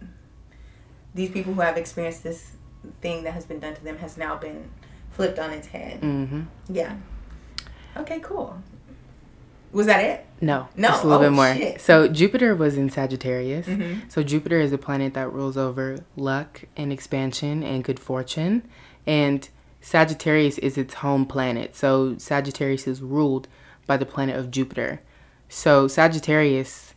these people who have experienced this thing that has been done to them has now been flipped on its head.
Mm-hmm.
Yeah. Okay, cool. Was that it?
No.
No,
Just a little
oh,
bit more.
shit.
So Jupiter was in Sagittarius.
Mhm.
So Jupiter is a planet that rules over luck and expansion and good fortune, and Sagittarius is its home planet. So Sagittarius is ruled by the planet of Jupiter. So Sagittarius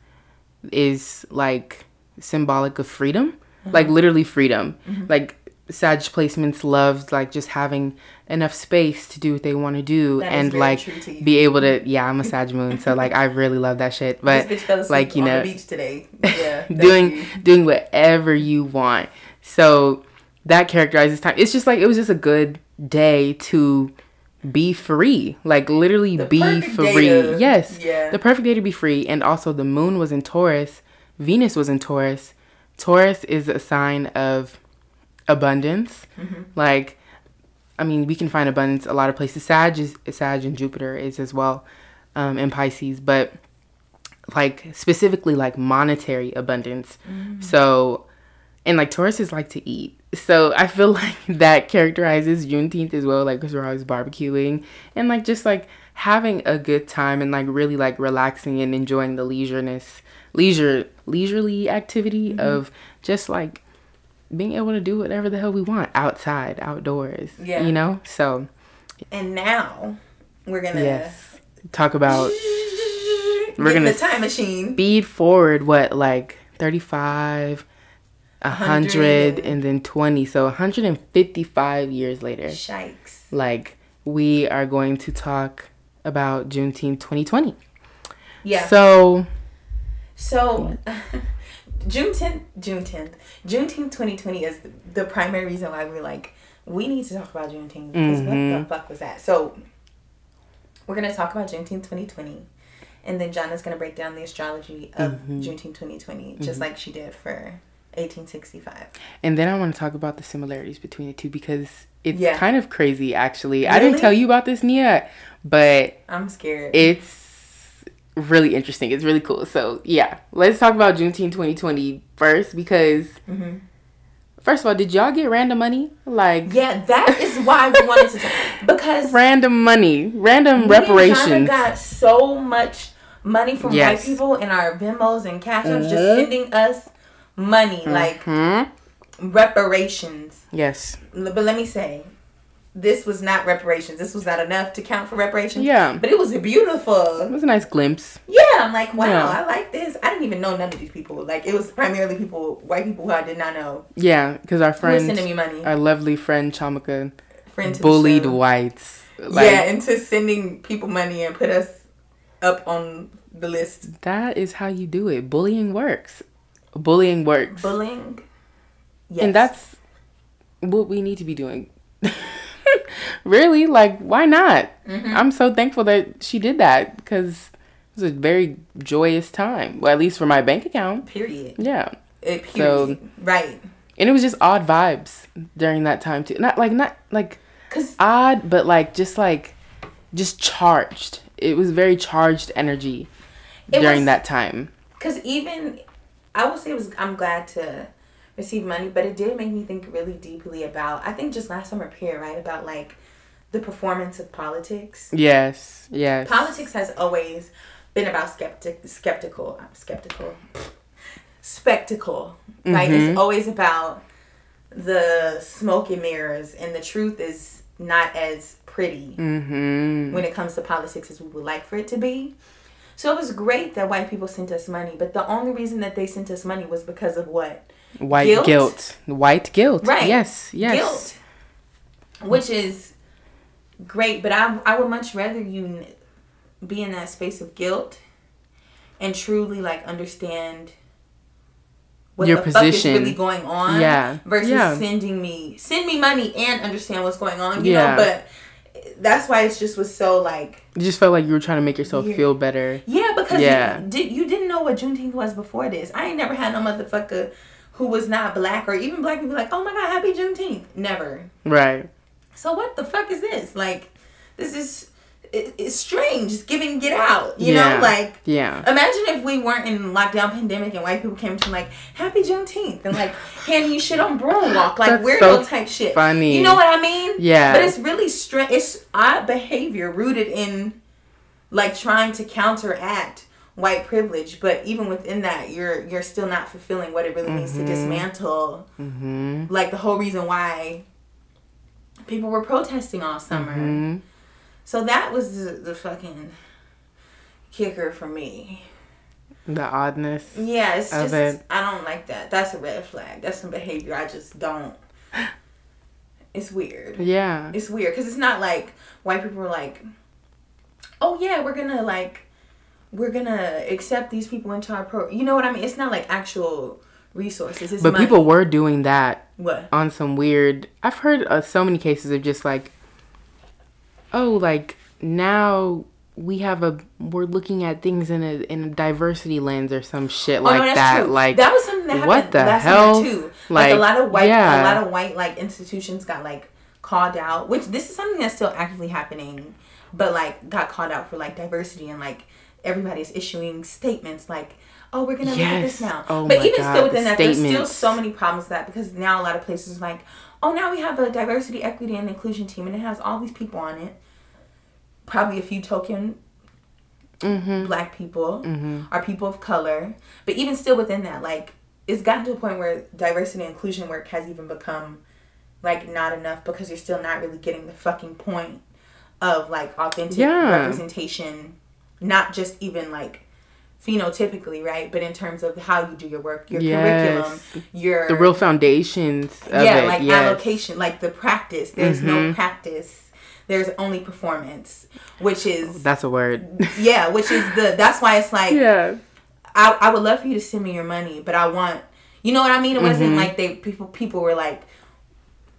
is like symbolic of freedom. like
Uh-huh.
literally freedom.
Mm-hmm.
Like Sag placements loves like just having enough space to do what they want to do
That
and like
true to you.
be able to. Yeah, I'm a Sag moon, so like I really love that shit. But
this bitch fell asleep
like you
on
know,
the beach today. Yeah,
doing
you.
doing whatever you want. So that characterizes time. It's just like it was just a good day to be free. Like literally
The
be free.
to-
yes.
yeah.
The perfect day to be free. And also the moon was in Taurus. Venus was in Taurus. Taurus is a sign of abundance.
Mm-hmm.
Like I mean, we can find abundance a lot of places. Sag is Sag and Jupiter is as well, um, in Pisces, but like specifically like monetary abundance. So, and like Tauruses like to eat. So I feel like that characterizes Juneteenth as well, like because we're always barbecuing and like just like having a good time and like really like relaxing and enjoying the leisureness, leisure, leisurely activity of just like being able to do whatever the hell we want outside, outdoors.
Yeah.
You know? So
And now we're gonna
yes. Talk about
we're gonna
gonna
the time machine.
speed forward what like 35 100
100.
and then 20 so 155 years later
Shikes.
like we are going to talk about juneteenth 2020
Yeah.
so
So, June 10th, June 10th, Juneteenth 2020 is the, the primary reason why we're like, we need to talk about Juneteenth because what the mm-hmm. fuck was that? So, we're going to talk about Juneteenth 2020, and then Jana's going to break down the astrology of mm-hmm. Juneteenth 2020, just mm-hmm. like she did for 1865.
and then i want to talk about the similarities between the two because it's
Yeah.
kind of crazy actually i didn't tell you about this nia but
I'm scared.
it's really interesting. It's really cool. So yeah, let's talk about Juneteenth 2020 first because
Mm-hmm.
first of all, did y'all get random money? Like
yeah, that is why we wanted to talk. Because
random money, random
Me and Jana
reparations.
got so much money from
Yes.
white people in our Venmos and Cash Apps just
Mhm.
sending us money, like
Hmm?
reparations.
Yes.
But let me say, this was not reparations. This was not enough to count for reparations.
Yeah.
But it was beautiful.
It was a nice glimpse.
Yeah, I'm like, wow,
Yeah.
I like this. I didn't even know none of these people. Like, it was primarily people, white people who I did not know,
Yeah, because our friend,
sending me money.
our lovely friend Chamaka,
Friend
bullied whites. Like,
yeah, into sending people money and put us up on the list.
that is how you do it. Bullying works. Bullying works.
Bullying. Yes.
And that's what we need to be doing. really? Like, why not?
Mm-hmm.
I'm so thankful that she did that because it was a very joyous time. Well, at least for my bank account.
period.
Yeah.
It, period.
So-
right.
And it was just odd vibes during that time too. Not like not like
Cause
odd, but like just like just charged. It was very charged energy during
was-
that time.
Cause even I will say it was I'm glad to receive money, but it did make me think really deeply about I think just last summer period, right? About like the performance of politics.
Yes. Yes.
Politics has always been about skeptic skeptical I'm skeptical spectacle. Right?
Mm-hmm.
It's always about the smoke and mirrors and the truth is not as pretty
mm-hmm.
when it comes to politics as we would like for it to be. So it was great that white people sent us money, but the only reason that they sent us money was because of what?
White
Guilt?
guilt. White guilt.
Right.
Yes. Yes.
Guilt. Which is great, but I I would much rather you be in that space of guilt and truly like understand what
Your
the
position.
fuck is really going on
Yeah.
versus
Yeah.
sending me send me money and understand what's going on, you
Yeah.
know, but that's why it just was so like
You just felt like you were trying to make yourself
Weird.
feel better.
Yeah, because
Yeah.
you, did, you didn't know what Juneteenth was before this. I ain't never had no motherfucker who was not black or even black people like, oh my god, happy Juneteenth. Never.
Right.
So what the fuck is this? Like, this is it, it's strange. It's giving get out. You
Yeah.
know, like
Yeah.
imagine if we weren't in lockdown pandemic and white people came to like happy Juneteenth and like handing you shit on broom walk like
That's
weirdo
so
type shit.
funny.
You know what I mean?
Yeah.
But it's really strange. It's odd behavior rooted in like trying to counteract white privilege, but even within that, you're you're still not fulfilling what it really means to dismantle
Mm-hmm.
like the whole reason why people were protesting all summer.
Mm-hmm.
So that was the, the fucking kicker for me.
The oddness.
Yeah, it's
Of
just
it.
I don't like that. That's a red flag. That's some behavior I just don't. It's weird.
Yeah.
It's weird because it's not like white people are like, oh yeah, we're gonna like, we're gonna accept these people into our pro. You know what I mean? It's not like actual resources. It's
But
money.
people were doing that
what?
on some weird. I've heard uh, so many cases of just like, oh, like now we have a we're looking at things in a in a diversity lens or some shit
Oh,
like
no,
that.
true.
Like
that was something that
what
happened
the
last
hell?
too. Like, a lot of white,
yeah.
a lot of white like institutions got like called out. Which this is something that's still actively happening, but like got called out for like diversity and like everybody's issuing statements like. Oh, we're gonna look at this now.
Oh
but even
God,
still within that, there's still so many problems with that because now a lot of places are like, oh, now we have a diversity, equity, and inclusion team, and it has all these people on it. Probably a few token
Mm-hmm.
black people are people of color but even still within that like it's gotten to a point where diversity and inclusion work has even become like not enough because you're still not really getting the fucking point of like authentic
Yeah.
representation not just even like phenotypically right but in terms of how you do your work your
Yes.
curriculum your
the real foundations of
yeah
it.
like
yes.
allocation like the practice there's
Mm-hmm.
no practice there's only performance which is
That's a word.
yeah which is the that's why it's like
yeah.
I, I would love for you to send me your money, but I want you know what I mean? It wasn't
Mm-hmm.
like they people people were like,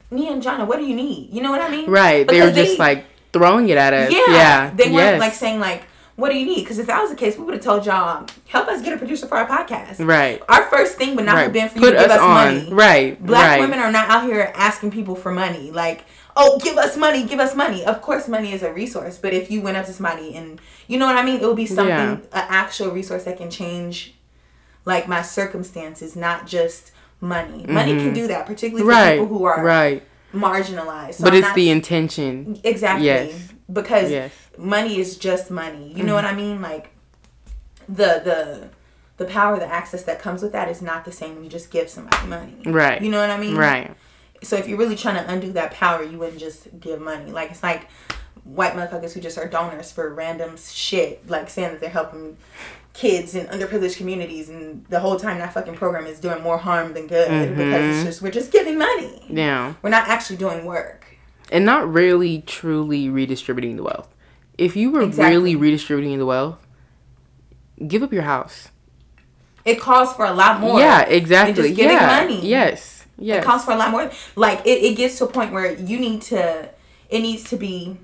Me and Jana, what do you need? You know what I mean?
Right. They were
Because
just like throwing it at us.
yeah,
Yeah.
They weren't
yes.
like saying like, What do you need? Because if that was the case, we would have told y'all, help us get a producer for our podcast.
Right.
Our first thing would not
right.
have been for
Put
you to give
us,
us,
on.
money.
Right.
Black
right.
women are not out here asking people for money. Like, oh, give us money, give us money. Of course, money is a resource, but if you went up to somebody and you know what I mean, it would be something,
Yeah.
an actual resource that can change, like my circumstances, not just money. Money can do that, particularly for
Mm-hmm. Right.
people who are
right.
marginalized. So
But
I'm
it's
not-
the intention.
exactly
Yes.
Because
Yes. Mm-hmm.
money is just money. You know what I mean? Like the the the power, the access that comes with that is not the same when you just give somebody money.
Right.
You know what I mean?
Right.
So if you're really trying to undo that power, you wouldn't just give money. Like it's like white motherfuckers who just are donors for random shit, like saying that they're helping kids in underprivileged communities, and the whole time that fucking program is doing more harm than good because it's just we're just giving money.
Yeah.
We're not actually doing work.
And not really truly redistributing the wealth. If you were
Exactly.
really redistributing the wealth, give up your house.
It calls for a lot more.
yeah, exactly.
just giving
yeah.
money.
Yes. Yes.
It calls for a lot more. Like it, it gets to a point where you need to. It needs to be.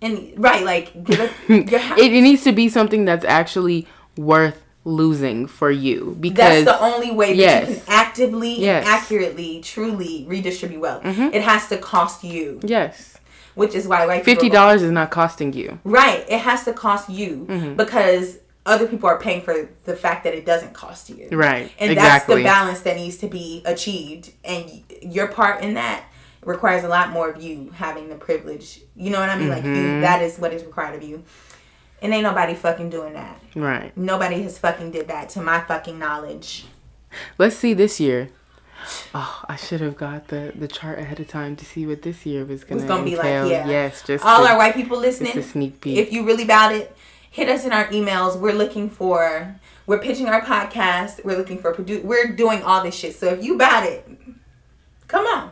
And right, like give it. Your, ha-
it, it needs to be something that's actually worth losing for you because
That's the only way that
yes.
you can actively,
Yes. Mm-hmm.
accurately, truly redistribute wealth. It has to cost you,
yes,
which is why people-
fifty dollars is not costing you.
Right, it has to cost you
Mm-hmm.
because other people are paying for the fact that it doesn't cost you.
Right.
and
exactly.
that's the balance that needs to be achieved. And your part in that requires a lot more of you having the privilege. You know what I mean? Like
Mm-hmm.
you, that is what is required of you. And ain't nobody fucking doing that.
right.
Nobody has fucking did that to my fucking knowledge.
Let's see this year. Oh, I should have got the the chart ahead of time to see what this year was gonna,
It's gonna be like, yeah.
Yes, just
All
to-
our white people listening,
just a sneak peek.
if you really about it, hit us in our emails. We're looking for, we're pitching our podcast. We're looking for produ We're doing all this shit. So if you about it, come on.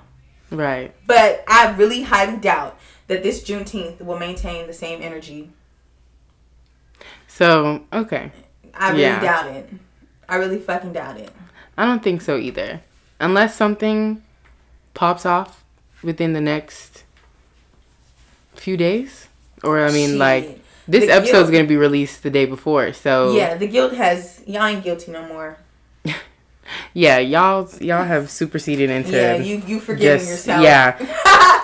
right.
But I really highly doubt that this Juneteenth will maintain the same energy.
So okay,
I really
Yeah.
doubt it. I really fucking doubt it.
I don't think so either. Unless something pops off within the next few days, or I mean,
Shit.
like this
The
episode's
guilt-
gonna be released the day before, so
Yeah, the guilt has y'all ain't guilty no more.
yeah, y'all y'all have superseded into
Yeah, you you forgiving
just
yourself.
yeah.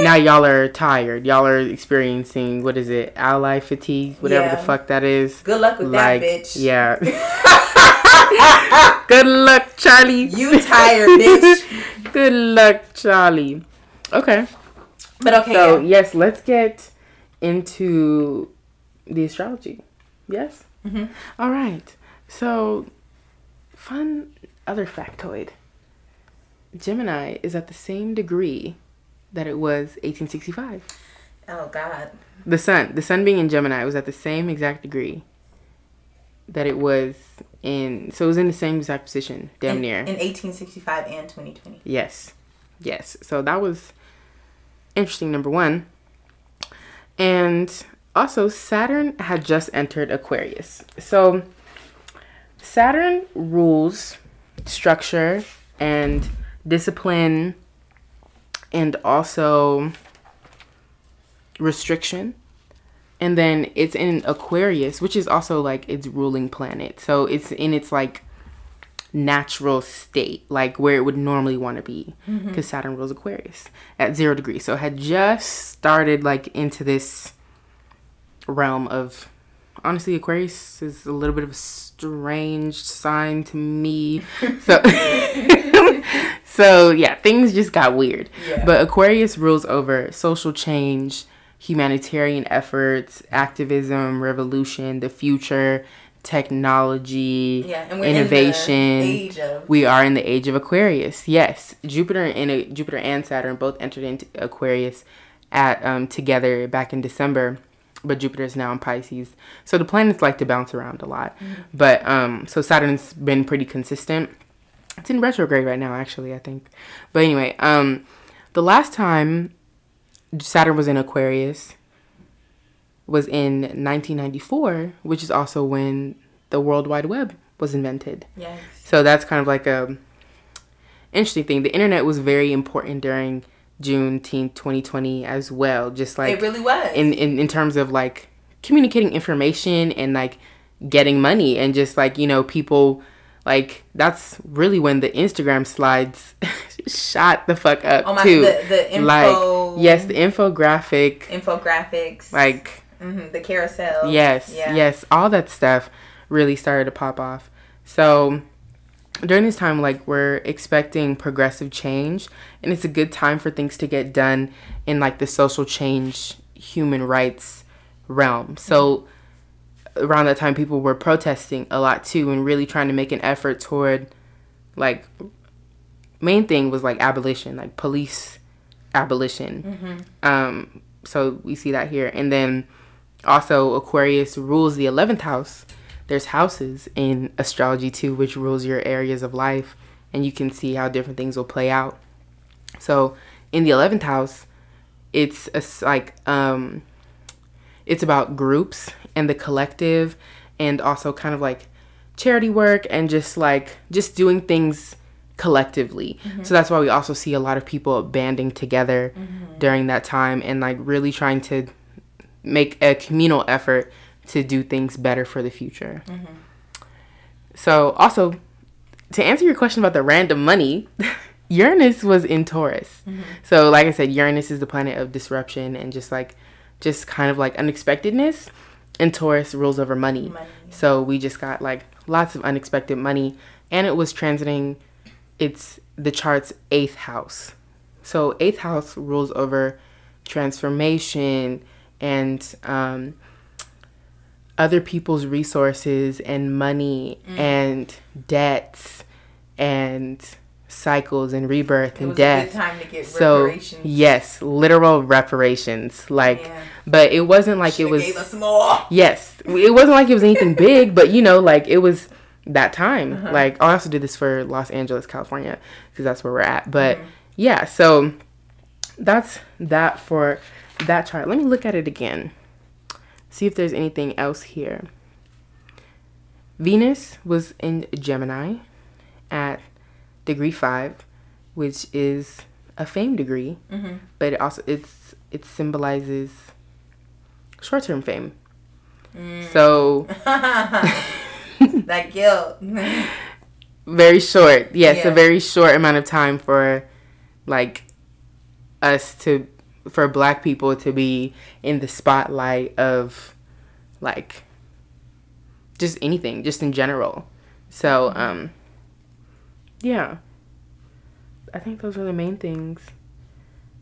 now y'all are tired. Y'all are experiencing what is it, ally fatigue, whatever
Yeah.
the fuck that is.
Good luck with
like,
that, bitch.
yeah. Good luck, Charlie.
You tired, bitch.
Good luck, Charlie. Okay.
But okay,
So
yeah.
yes, let's get into the astrology. Yes.
Mm-hmm.
All right. So, fun other factoid. Gemini is at the same degree that it was 1865.
Oh God.
The sun, the sun being in Gemini, was at the same exact degree that it was in. So it was in the same exact position, damn
in,
near.
in 1865 and 2020.
Yes. Yes. So that was interesting, number one. And also, Saturn had just entered Aquarius. So, Saturn rules structure and discipline and also restriction. And then it's in Aquarius, which is also like its ruling planet. So, it's in its like natural state, like where it would normally want to be, mm-hmm. because Saturn rules Aquarius at zero degrees. So it had just started like into this realm of. Honestly, Aquarius is a little bit of a strange sign to me. So, so yeah, things just got weird.
Yeah.
But Aquarius rules over social change, humanitarian efforts, activism, revolution, the future, technology,
Yeah, and we're
innovation.
in the age of
We are in the age of Aquarius. Yes, Jupiter and uh, Jupiter and Saturn both entered into Aquarius at um, together back in December, but Jupiter is now in Pisces. So the planets like to bounce around a lot. But um, so Saturn's been pretty consistent. It's in retrograde right now, actually. I think. But anyway, um, the last time Saturn was in Aquarius was in 1994, which is also when the World Wide Web was invented.
yes.
So that's kind of like a interesting thing. The internet was very important during Juneteenth 2020 as well. Just like
it really was.
in, in in terms of like communicating information and like getting money and just like you know people like that's really when the Instagram slides shot the fuck up
oh my,
too.
the, the info,
like yes, the infographic
infographics,
like
mhm, the carousel.
Yes,
Yeah.
yes, all that stuff really started to pop off. So during this time, like we're expecting progressive change, and it's a good time for things to get done in like the social change, human rights realm. So around that time, people were protesting a lot too, and really trying to make an effort toward like main thing was like abolition, like police abolition. Um, so we see that here, and then also Aquarius rules the 11th house. There's houses in astrology too, which rules your areas of life, and you can see how different things will play out. So in the 11th house, it's a, like um, it's about groups and the collective, and also kind of like charity work and just like just doing things collectively. Mm-hmm. So that's why we also see a lot of people banding together mm-hmm. during that time and like really trying to make a communal effort to do things better for the future. Mm-hmm. So also to answer your question about the random money, Uranus was in Taurus. So like I said, Uranus is the planet of disruption and just like just kind of like unexpectedness. And Taurus rules over money.
Money.
So we just got like lots of unexpected money. And it was transiting it's the chart's eighth house. So eighth house rules over transformation and um, other people's resources and money
Mm.
and debts and cycles and rebirth
It
and death.
a good time to get
So yes, literal reparations. Like,
Yeah.
but it wasn't like it
Shoulda
was.
gave us more.
Yes, it wasn't like it was anything big, but you know, like it was that time.
Uh-huh.
Like I also did this for Los Angeles, California, because that's where we're at. But
Mm-hmm.
yeah, so that's that for that chart. Let me look at it again. See if there's anything else here. Venus was in Gemini at degree five, which is a fame degree,
Mm-hmm.
but it also it's it symbolizes short term fame.
Mm.
So
that guilt.
very short. Yes,
Yeah.
a very short amount of time for like us to for black people to be in the spotlight of like just anything, just in general. So, um yeah. I think those are the main things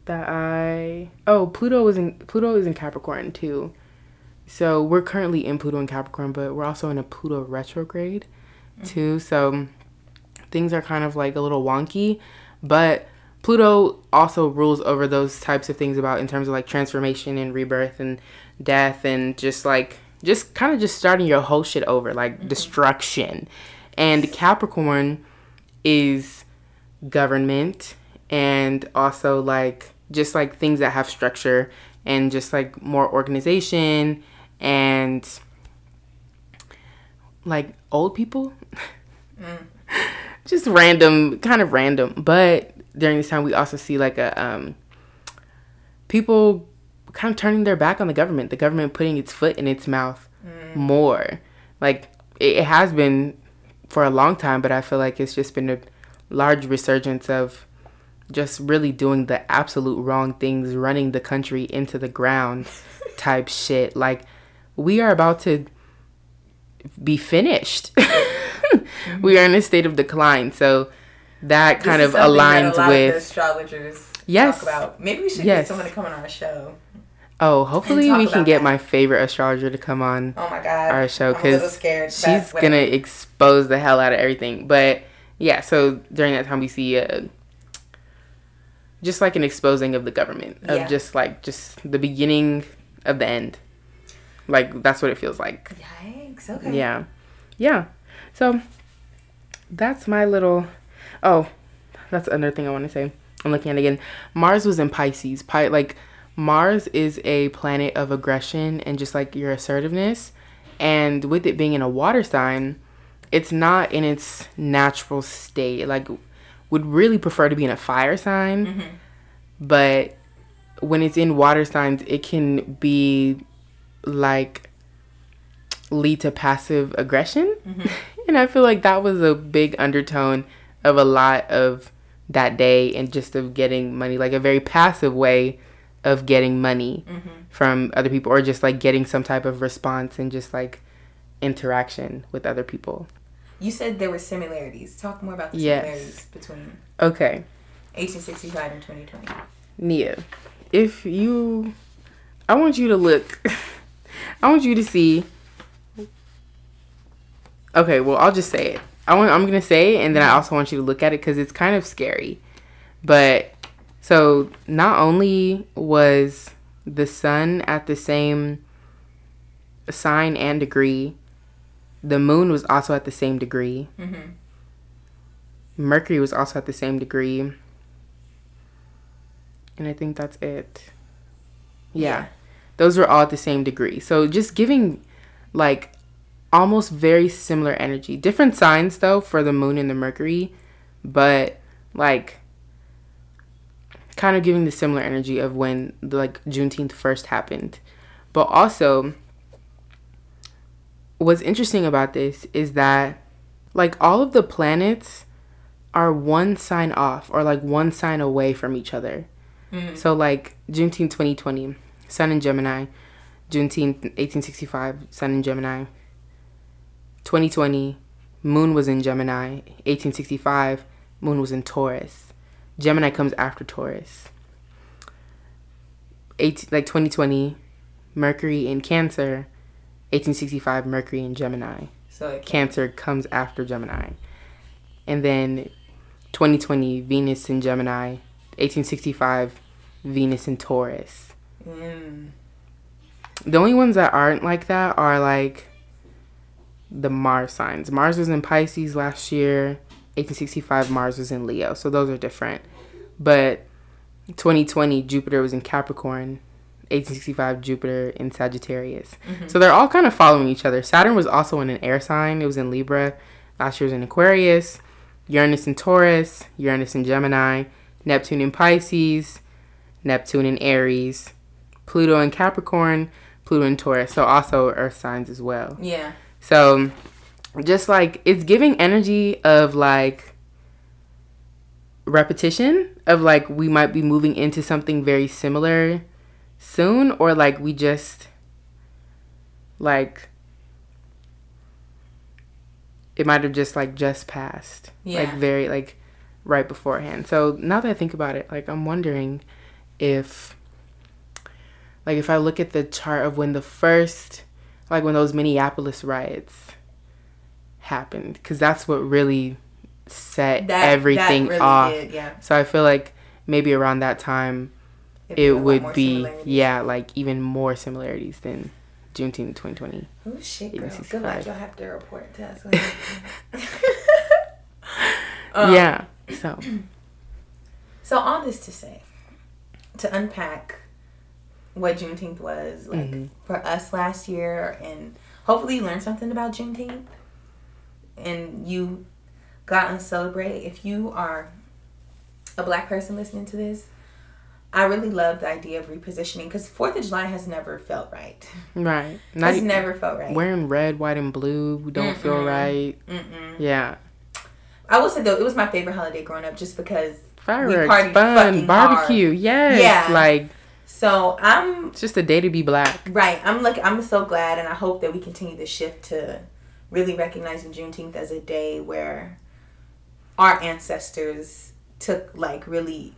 that I Oh, Pluto was in Pluto is in Capricorn too. So, we're currently in Pluto and Capricorn, but we're also in a Pluto retrograde mm-hmm. too. So, things are kind of like a little wonky, but Pluto also rules over those types of things about in terms of like transformation and rebirth and death and just like just kind of just starting your whole shit over like mm-hmm. destruction and capricorn is government and also like just like things that have structure and just like more organization and like old people? Just random kind of random. But during this time we also see like a um people kind of turning their back on the government the government putting its foot in its mouth more. Like it, it has been for a long time but i feel like it's just been a large resurgence of just really doing the absolute wrong things running the country into the ground type shit like we are about to be finished we are in a state of decline so that kind of aligns with
astrologers
Yes.
talk about. Maybe we should
Yes.
get someone to come on our show.
Oh hopefully we can get
that.
my favorite astrologer to come on
Oh my god,
our show
a
because she's gonna expose the hell out of everything. But yeah, so during that time we see uh, just like an exposing of the government of
Yeah.
just like just the beginning of the end. Like that's what it feels like.
Yikes. Okay.
Yeah, yeah. So that's my little. Oh, that's another thing I want to say. I'm looking at it again. Mars was in Pisces. Pi- like Mars is a planet of aggression and just like your assertiveness. And with it being in a water sign, it's not in its natural state. Like would really prefer to be in a fire sign. Mm-hmm. But when it's in water signs, it can be like lead to passive aggression. Mm-hmm. and I feel like that was a big undertone of a lot of that day and just of getting money, like a very passive way of getting money mm-hmm. from other people or just like getting some type of response and just like interaction with other people.
You said there were similarities. Talk more about the
Yes.
similarities between
Okay,
1865 and 2020.
Nia, if you, I want you to look, I want you to see. Okay, well, I'll just say it. I want, I'm gonna say it, and then I mm-hmm. also want you to look at it because it's kind of scary. But so not only was the sun at the same sign and degree, the moon was also at the same degree. Mm-hmm. Mercury was also at the same degree. And I think that's it. Yeah.
Yeah.
Those were all at the same degree. So just giving like almost very similar energy. Different signs though for the moon and the Mercury, but like kind of giving the similar energy of when the like Juneteenth first happened. But also what's interesting about this is that like all of the planets are one sign off or like one sign away from each other. Mm-hmm. So like Juneteenth 2020, Sun in Gemini. Juneteenth 1865, Sun in Gemini. 2020, Moon was in Gemini. 1865, Moon was in Taurus. Gemini comes after Taurus. 18, like 2020, Mercury in Cancer. 1865, Mercury in Gemini.
So it
Cancer comes after Gemini. And then 2020, Venus in Gemini. 1865, Venus in Taurus.
Mm.
The only ones that aren't like that are like the Mars signs. Mars was in Pisces last year. 1865, Mars was in Leo. So those are different. But 2020, Jupiter was in Capricorn. 1865, Jupiter in Sagittarius. Mm-hmm. So they're all kind of following each other. Saturn was also in an air sign. It was in Libra. Last year was in Aquarius. Uranus in Taurus. Uranus in Gemini. Neptune in Pisces. Neptune in Aries. Pluto in Capricorn. Pluto in Taurus. So also earth signs as well.
Yeah.
So just like it's giving energy of like repetition of like we might be moving into something very similar soon or like we just like it might have just like just passed
yeah.
like very like right beforehand so now that i think about it like i'm wondering if like if i look at the chart of when the first like when those minneapolis riots happened because that's what really set
That
everything
that really
off
Did, yeah.
so I feel like maybe around that time
It'd
it would be yeah like even more similarities than Juneteenth 2020.
Oh shit, girl. Good luck. You'll have to report to us.
yeah. So
So all this to say, to unpack what Juneteenth was like
Mm-hmm.
for us last year, and hopefully you learned something about Juneteenth, and you got to celebrate. If you are a black person listening to this, I really love the idea of repositioning because Fourth of July has never felt right.
right. Not
Has
e-
never felt right.
wearing red, white, and blue don't feel right. Yeah.
I will say though, it was my favorite holiday growing up just because
Fireworks,
partied
fun, barbecue. Yes.
Yeah.
Like
So I'm
it's just a day to be black.
Right. I'm look. I'm so glad, and I hope that we continue the shift to really recognizing Juneteenth as a day where our ancestors took like really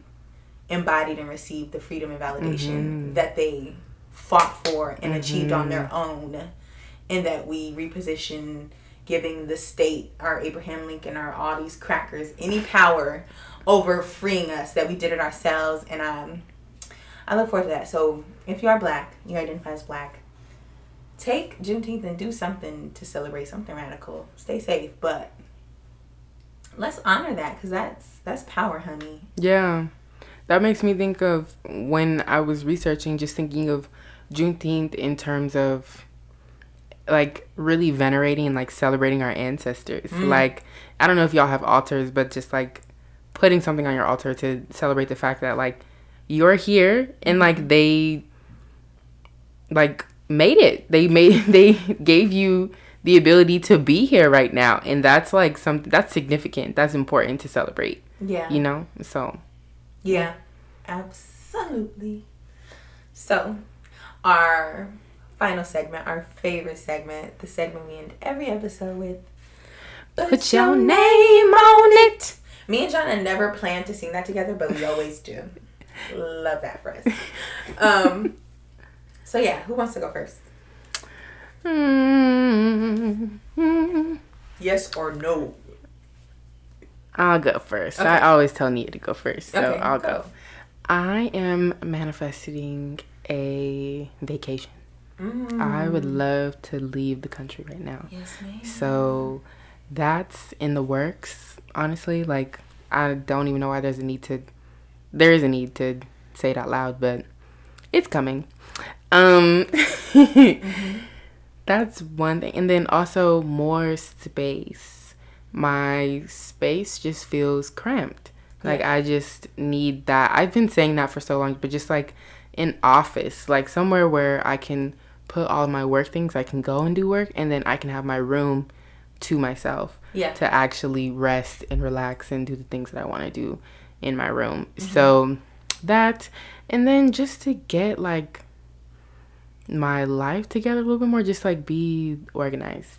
embodied and received the freedom and validation that they fought for and achieved on their own, and that we reposition giving the state, our Abraham Lincoln, our all these crackers, any power over freeing us. That we did it ourselves, and um. I look forward to that. So if you are black, you identify as black, take Juneteenth and do something to celebrate something radical. Stay safe, but let's honor that because that's that's power, honey.
Yeah. That makes me think of when I was researching, just thinking of Juneteenth in terms of like really venerating and like celebrating our ancestors. Mm. Like, I don't know if y'all have altars, but just like putting something on your altar to celebrate the fact that like you're here and like mm-hmm. they like made it. They made they gave you the ability to be here right now and that's like something that's significant. That's important to celebrate,
Yeah.
you know? So,
Yeah. Absolutely. So, our final segment, our favorite segment, the segment we end every episode with.
Put your name on it.
Me and Jana never planned to sing that together, but we always do. Love that for us. Um. So yeah, who wants to go first?
Mm-hmm.
Yes or no?
I'll go first.
Okay.
I always tell Nia to go first, so
Okay,
I'll
go.
go. I am manifesting a vacation. I would love to leave the country right now.
Yes, ma'am.
So that's in the works. Honestly, like I don't even know why there's a need to. There is a need to say it out loud, but it's coming. Um, that's one thing, and then also more space. My space just feels cramped. Like I just need that. I've been saying that for so long, but just like an office, like somewhere where I can put all of my work things. I can go and do work, and then I can have my room to myself
Yeah.
to actually rest and relax and do the things that I want to do in my room. So that, and then just to get like my life together a little bit more, just like be organized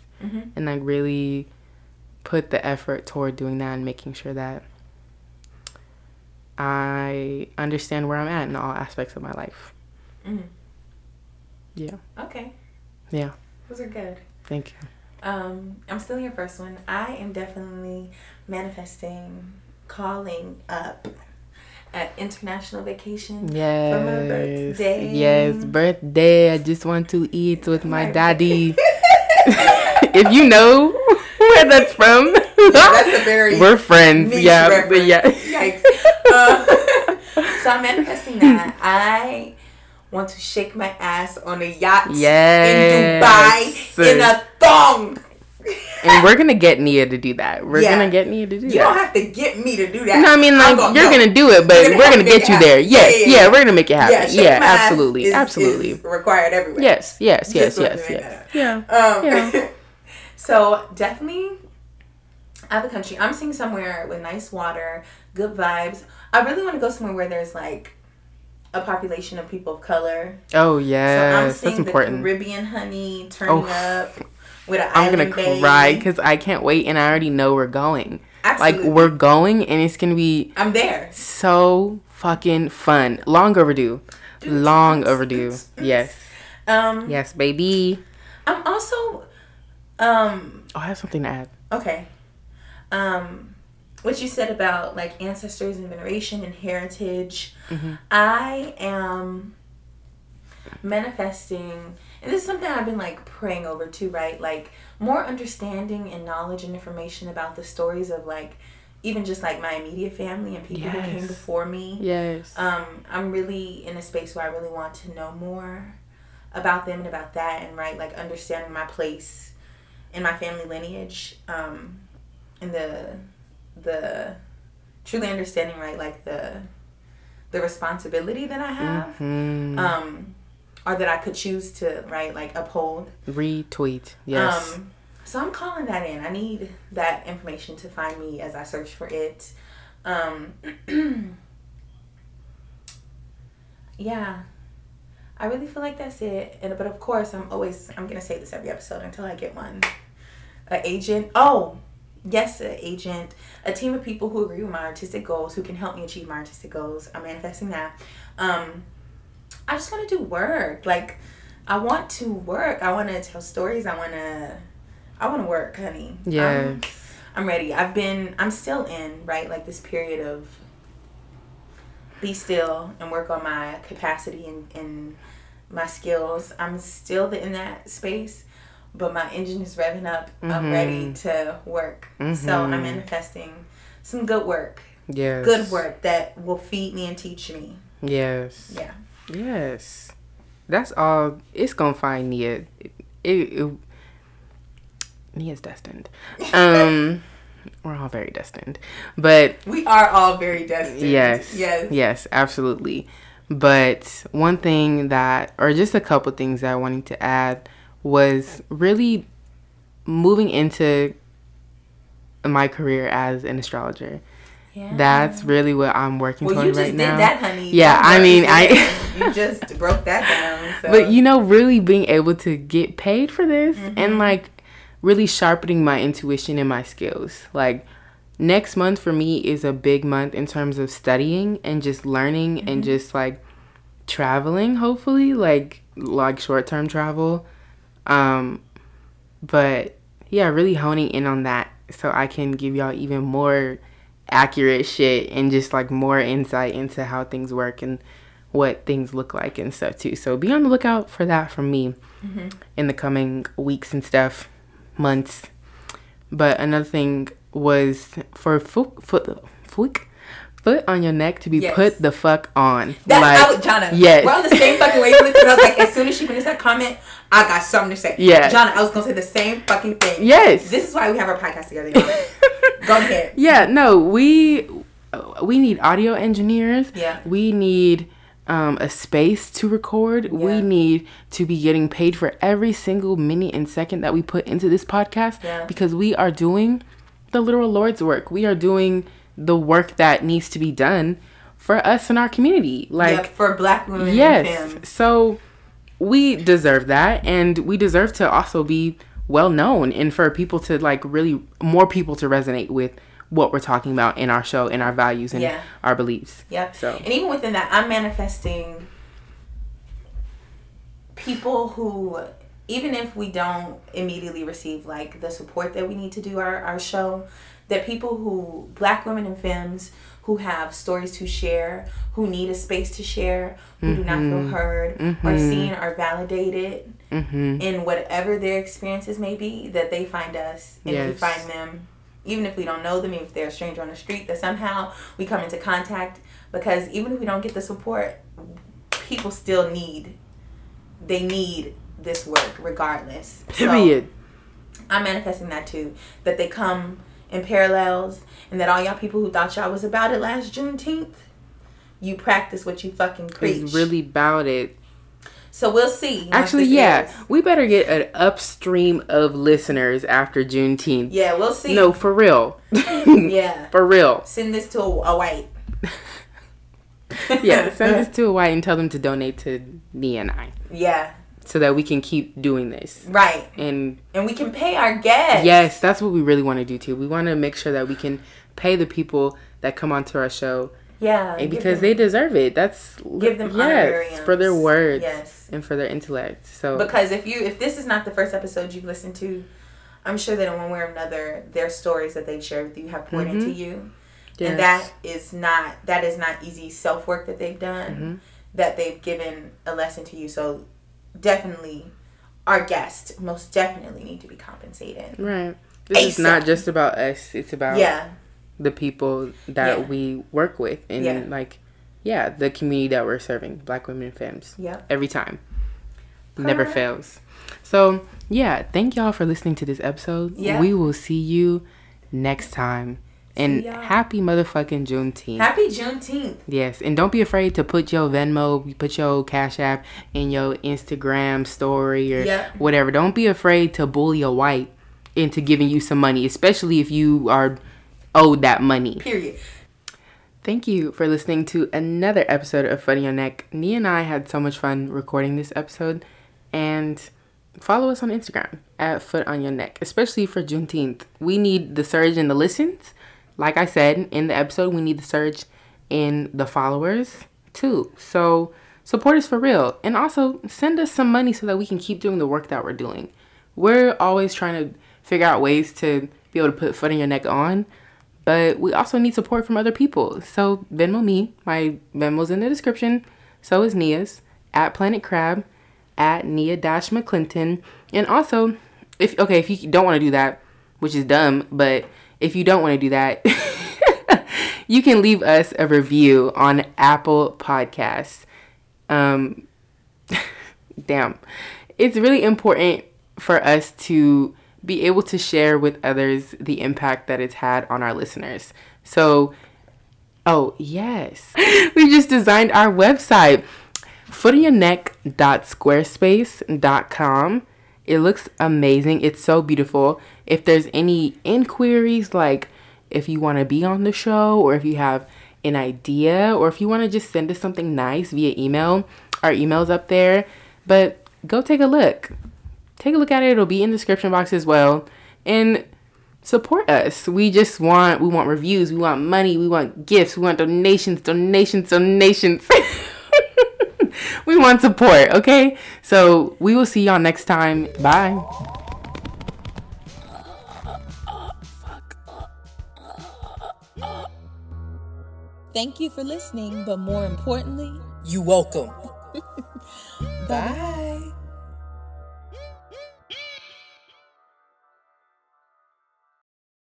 and like really put the effort toward doing that and making sure that I understand where I'm at in all aspects of my life.
Mhm.
Yeah.
Okay,
Yeah.
those are good.
Thank you.
Um, I'm still in your first one. I am definitely manifesting, calling up an international vacation for my
Yes.
birthday.
Yes, birthday. I just want to eat with my
My
daddy. if you know where that's from,
that's a very
we're friends.
niche
Yeah,
reference.
but yeah.
Yikes. Uh, so I'm manifesting that. I want to shake my ass on a yacht
Yes.
in Dubai in a thong.
And we're gonna get Nia to do that. We're
Yeah.
gonna get Nia to do
You
that.
You don't have to get me to do that.
no, I mean like
gonna
you're
go.
gonna do it, but
gonna
we're gonna get you there.
Yeah,
Yes,
yeah,
yeah,
yeah.
we're gonna make it happen.
Yeah,
Yeah,
shake my ass
absolutely,
is-
absolutely.
is required everywhere.
yes, yes, yes,
Just
yes, yes. Yeah.
Um,
Yeah.
so definitely out of the country. I'm seeing somewhere with nice water, good vibes. I really want to go somewhere where there's like a population of people of color.
Oh
so I'm seeing
that's important.
the Caribbean honey turning
Oh.
up with an
I'm gonna
bay.
cry because I can't wait, and I already know we're going.
Absolutely.
Like we're going, and it's gonna be
I'm there.
so fucking fun. Long overdue. Long overdue. Yes.
Um,
Yes, baby.
I'm also, um,
Oh, I have something to add.
okay. Um, what you said about like ancestors and veneration and heritage,
Mm-hmm.
I am manifesting, and this is something I've been like praying over too, right? Like more understanding and knowledge and information about the stories of like even just like my immediate family and people who came before me.
Yes.
Um, I'm really in a space where I really want to know more about them and about that, and right, like understanding my place in my family lineage, um, and the the truly understanding right, like the the responsibility that I have,
Mhm.
um, or that I could choose to right, like uphold.
Retweet. Yes.
Um, so I'm calling that in. I need that information to find me as I search for it. Um, yeah, I really feel like that's it. And but of course, I'm always I'm gonna say this every episode until I get one. A agent. Oh, yes, an agent. A team of people who agree with my artistic goals, who can help me achieve my artistic goals. I'm manifesting that. Um, I just want to do work. Like, I want to work. I want to tell stories. I want to. I want to work, honey.
Yeah.
I'm, I'm ready. I've been. I'm still in right like this period of be still and work on my capacity and, and my skills. I'm still in that space, but my engine is revving up. I'm mm-hmm. ready to work. So I'm mm-hmm. manifesting some good work,
yes.
good work that will feed me and teach me.
Yes.
Yeah.
Yes. That's all. It's gonna find Nia. It, it, it Nia's destined. Um, we're all very destined, but
We are all very destined.
yes,
Yes.
yes, absolutely. But one thing that, or just a couple things that I wanted to add, was really moving into my career as an astrologer.
Yeah.
That's really what I'm working
well,
toward
you just
right
did
now.
that, honey.
Yeah, I mean, I-
you just broke that down. So.
But you know, really being able to get paid for this
Mm-hmm.
and like really sharpening my intuition and my skills. Like next month for me is a big month in terms of studying and just learning
Mm-hmm.
and just like traveling hopefully like like short-term travel. Um but yeah, really honing in on that so I can give y'all even more accurate shit and just like more insight into how things work and what things look like and stuff too. So be on the lookout for that from me mm-hmm. in the coming weeks and stuff, months. But another thing was for foot foot foot on your neck to be
Yes.
put the fuck on.
That's
like,
Jana.
yes.
We're on the same fucking wavelength. 'cause I was like, as soon as she finished that comment, I got something to say.
Yeah.
Jana, I was gonna say the same fucking thing.
Yes.
This is why we have our podcast together. Go ahead.
Yeah, no, we we need audio engineers.
Yeah.
We need um, a space to record.
Yeah.
We need to be getting paid for every single minute and second that we put into this podcast
Yeah.
because we are doing the literal Lord's work. We are doing the work that needs to be done for us in our community. Like
Yep, for black women
Yes. So we deserve that and we deserve to also be well known and for people to like really more people to resonate with what we're talking about in our show and our values and
Yeah.
our beliefs.
Yep.
So
And even within that, I'm manifesting people who, even if we don't immediately receive like the support that we need to do our, our show, that people who, black women and femmes, who have stories to share, who need a space to share, who do not feel heard or seen or validated
mhm.
in whatever their experiences may be, that they find us and we find them, even if we don't know them, even if they're a stranger on the street, that somehow we come into contact. Because even if we don't get the support, people still need, they need this work regardless. So,
period.
I'm manifesting that too. That they come in parallels, and that all y'all people who thought y'all was about it last Juneteenth, you practice what you fucking preach.
It's really about it.
so we'll see.
Actually, yeah,
airs.
we better get an upstream of listeners after Juneteenth.
Yeah, we'll see.
No, for real.
Yeah.
For real.
Send this to a, a white.
Yeah, send this to a white and tell them to donate to me and I
Yeah.
So that we can keep doing this.
Right.
And
And we can pay our guests.
Yes, that's what we really want to do too. We want to make sure that we can pay the people that come onto our show
Yeah.
and because
them-
they deserve it. That's
give them
yes for their words
Yes.
and for their intellect. So
Because if you if this is not the first episode you've listened to, I'm sure that in one way or another, their stories that they've shared with you have poured into you,
Yes.
and that is not that is not easy self work that they've done.
Mm-hmm.
That they've given a lesson to you. So definitely, our guests most definitely need to be compensated.
Right. This is not just about us. It's about
Yeah,
the people that
Yeah.
we work with and
Yeah.
like yeah, the community that we're serving, black women and femmes.
Yep.
Every time. Never fails. So yeah, thank y'all for listening to this episode.
Yeah.
We will see you next time. And
y'all.
happy motherfucking Juneteenth.
happy Juneteenth.
Yes, and don't be afraid to put your Venmo, put your Cash App in your Instagram story or
Yep.
whatever. Don't be afraid to bully a white into giving you some money, especially if you are owed that money.
Period.
Thank you for listening to another episode of Funny on Neck. Nia and I had so much fun recording this episode, and follow us on Instagram at Foot on Your Neck, especially for Juneteenth. We need the surge in the listens. Like I said in the episode, we need the surge in the followers too. So support us for real, and also send us some money so that we can keep doing the work that we're doing. We're always trying to figure out ways to be able to put foot in your neck on but we also need support from other people. So Venmo me. My Venmo's in the description. So is Nia's at Planet Crab at Nia Dash McClinton. And also, if okay, if you don't want to do that, which is dumb, but if you don't want to do that, you can leave us a review on Apple Podcasts. Um, damn, it's really important for us to be able to share with others the impact that it's had on our listeners. So, oh, yes, we just designed our website, footyneck.squarespace.com. It looks amazing. It's so beautiful. If there's any inquiries, like if you want to be on the show or if you have an idea or if you want to just send us something nice via email, our email's up there. But go take a look. Take a look at it. It'll be in the description box as well. And support us. We just want we want reviews, we want money, we want gifts, we want donations, donations, donations. we want support, okay? So we will see y'all next time. Bye.
Thank you for listening, but more importantly,
You welcome.
bye.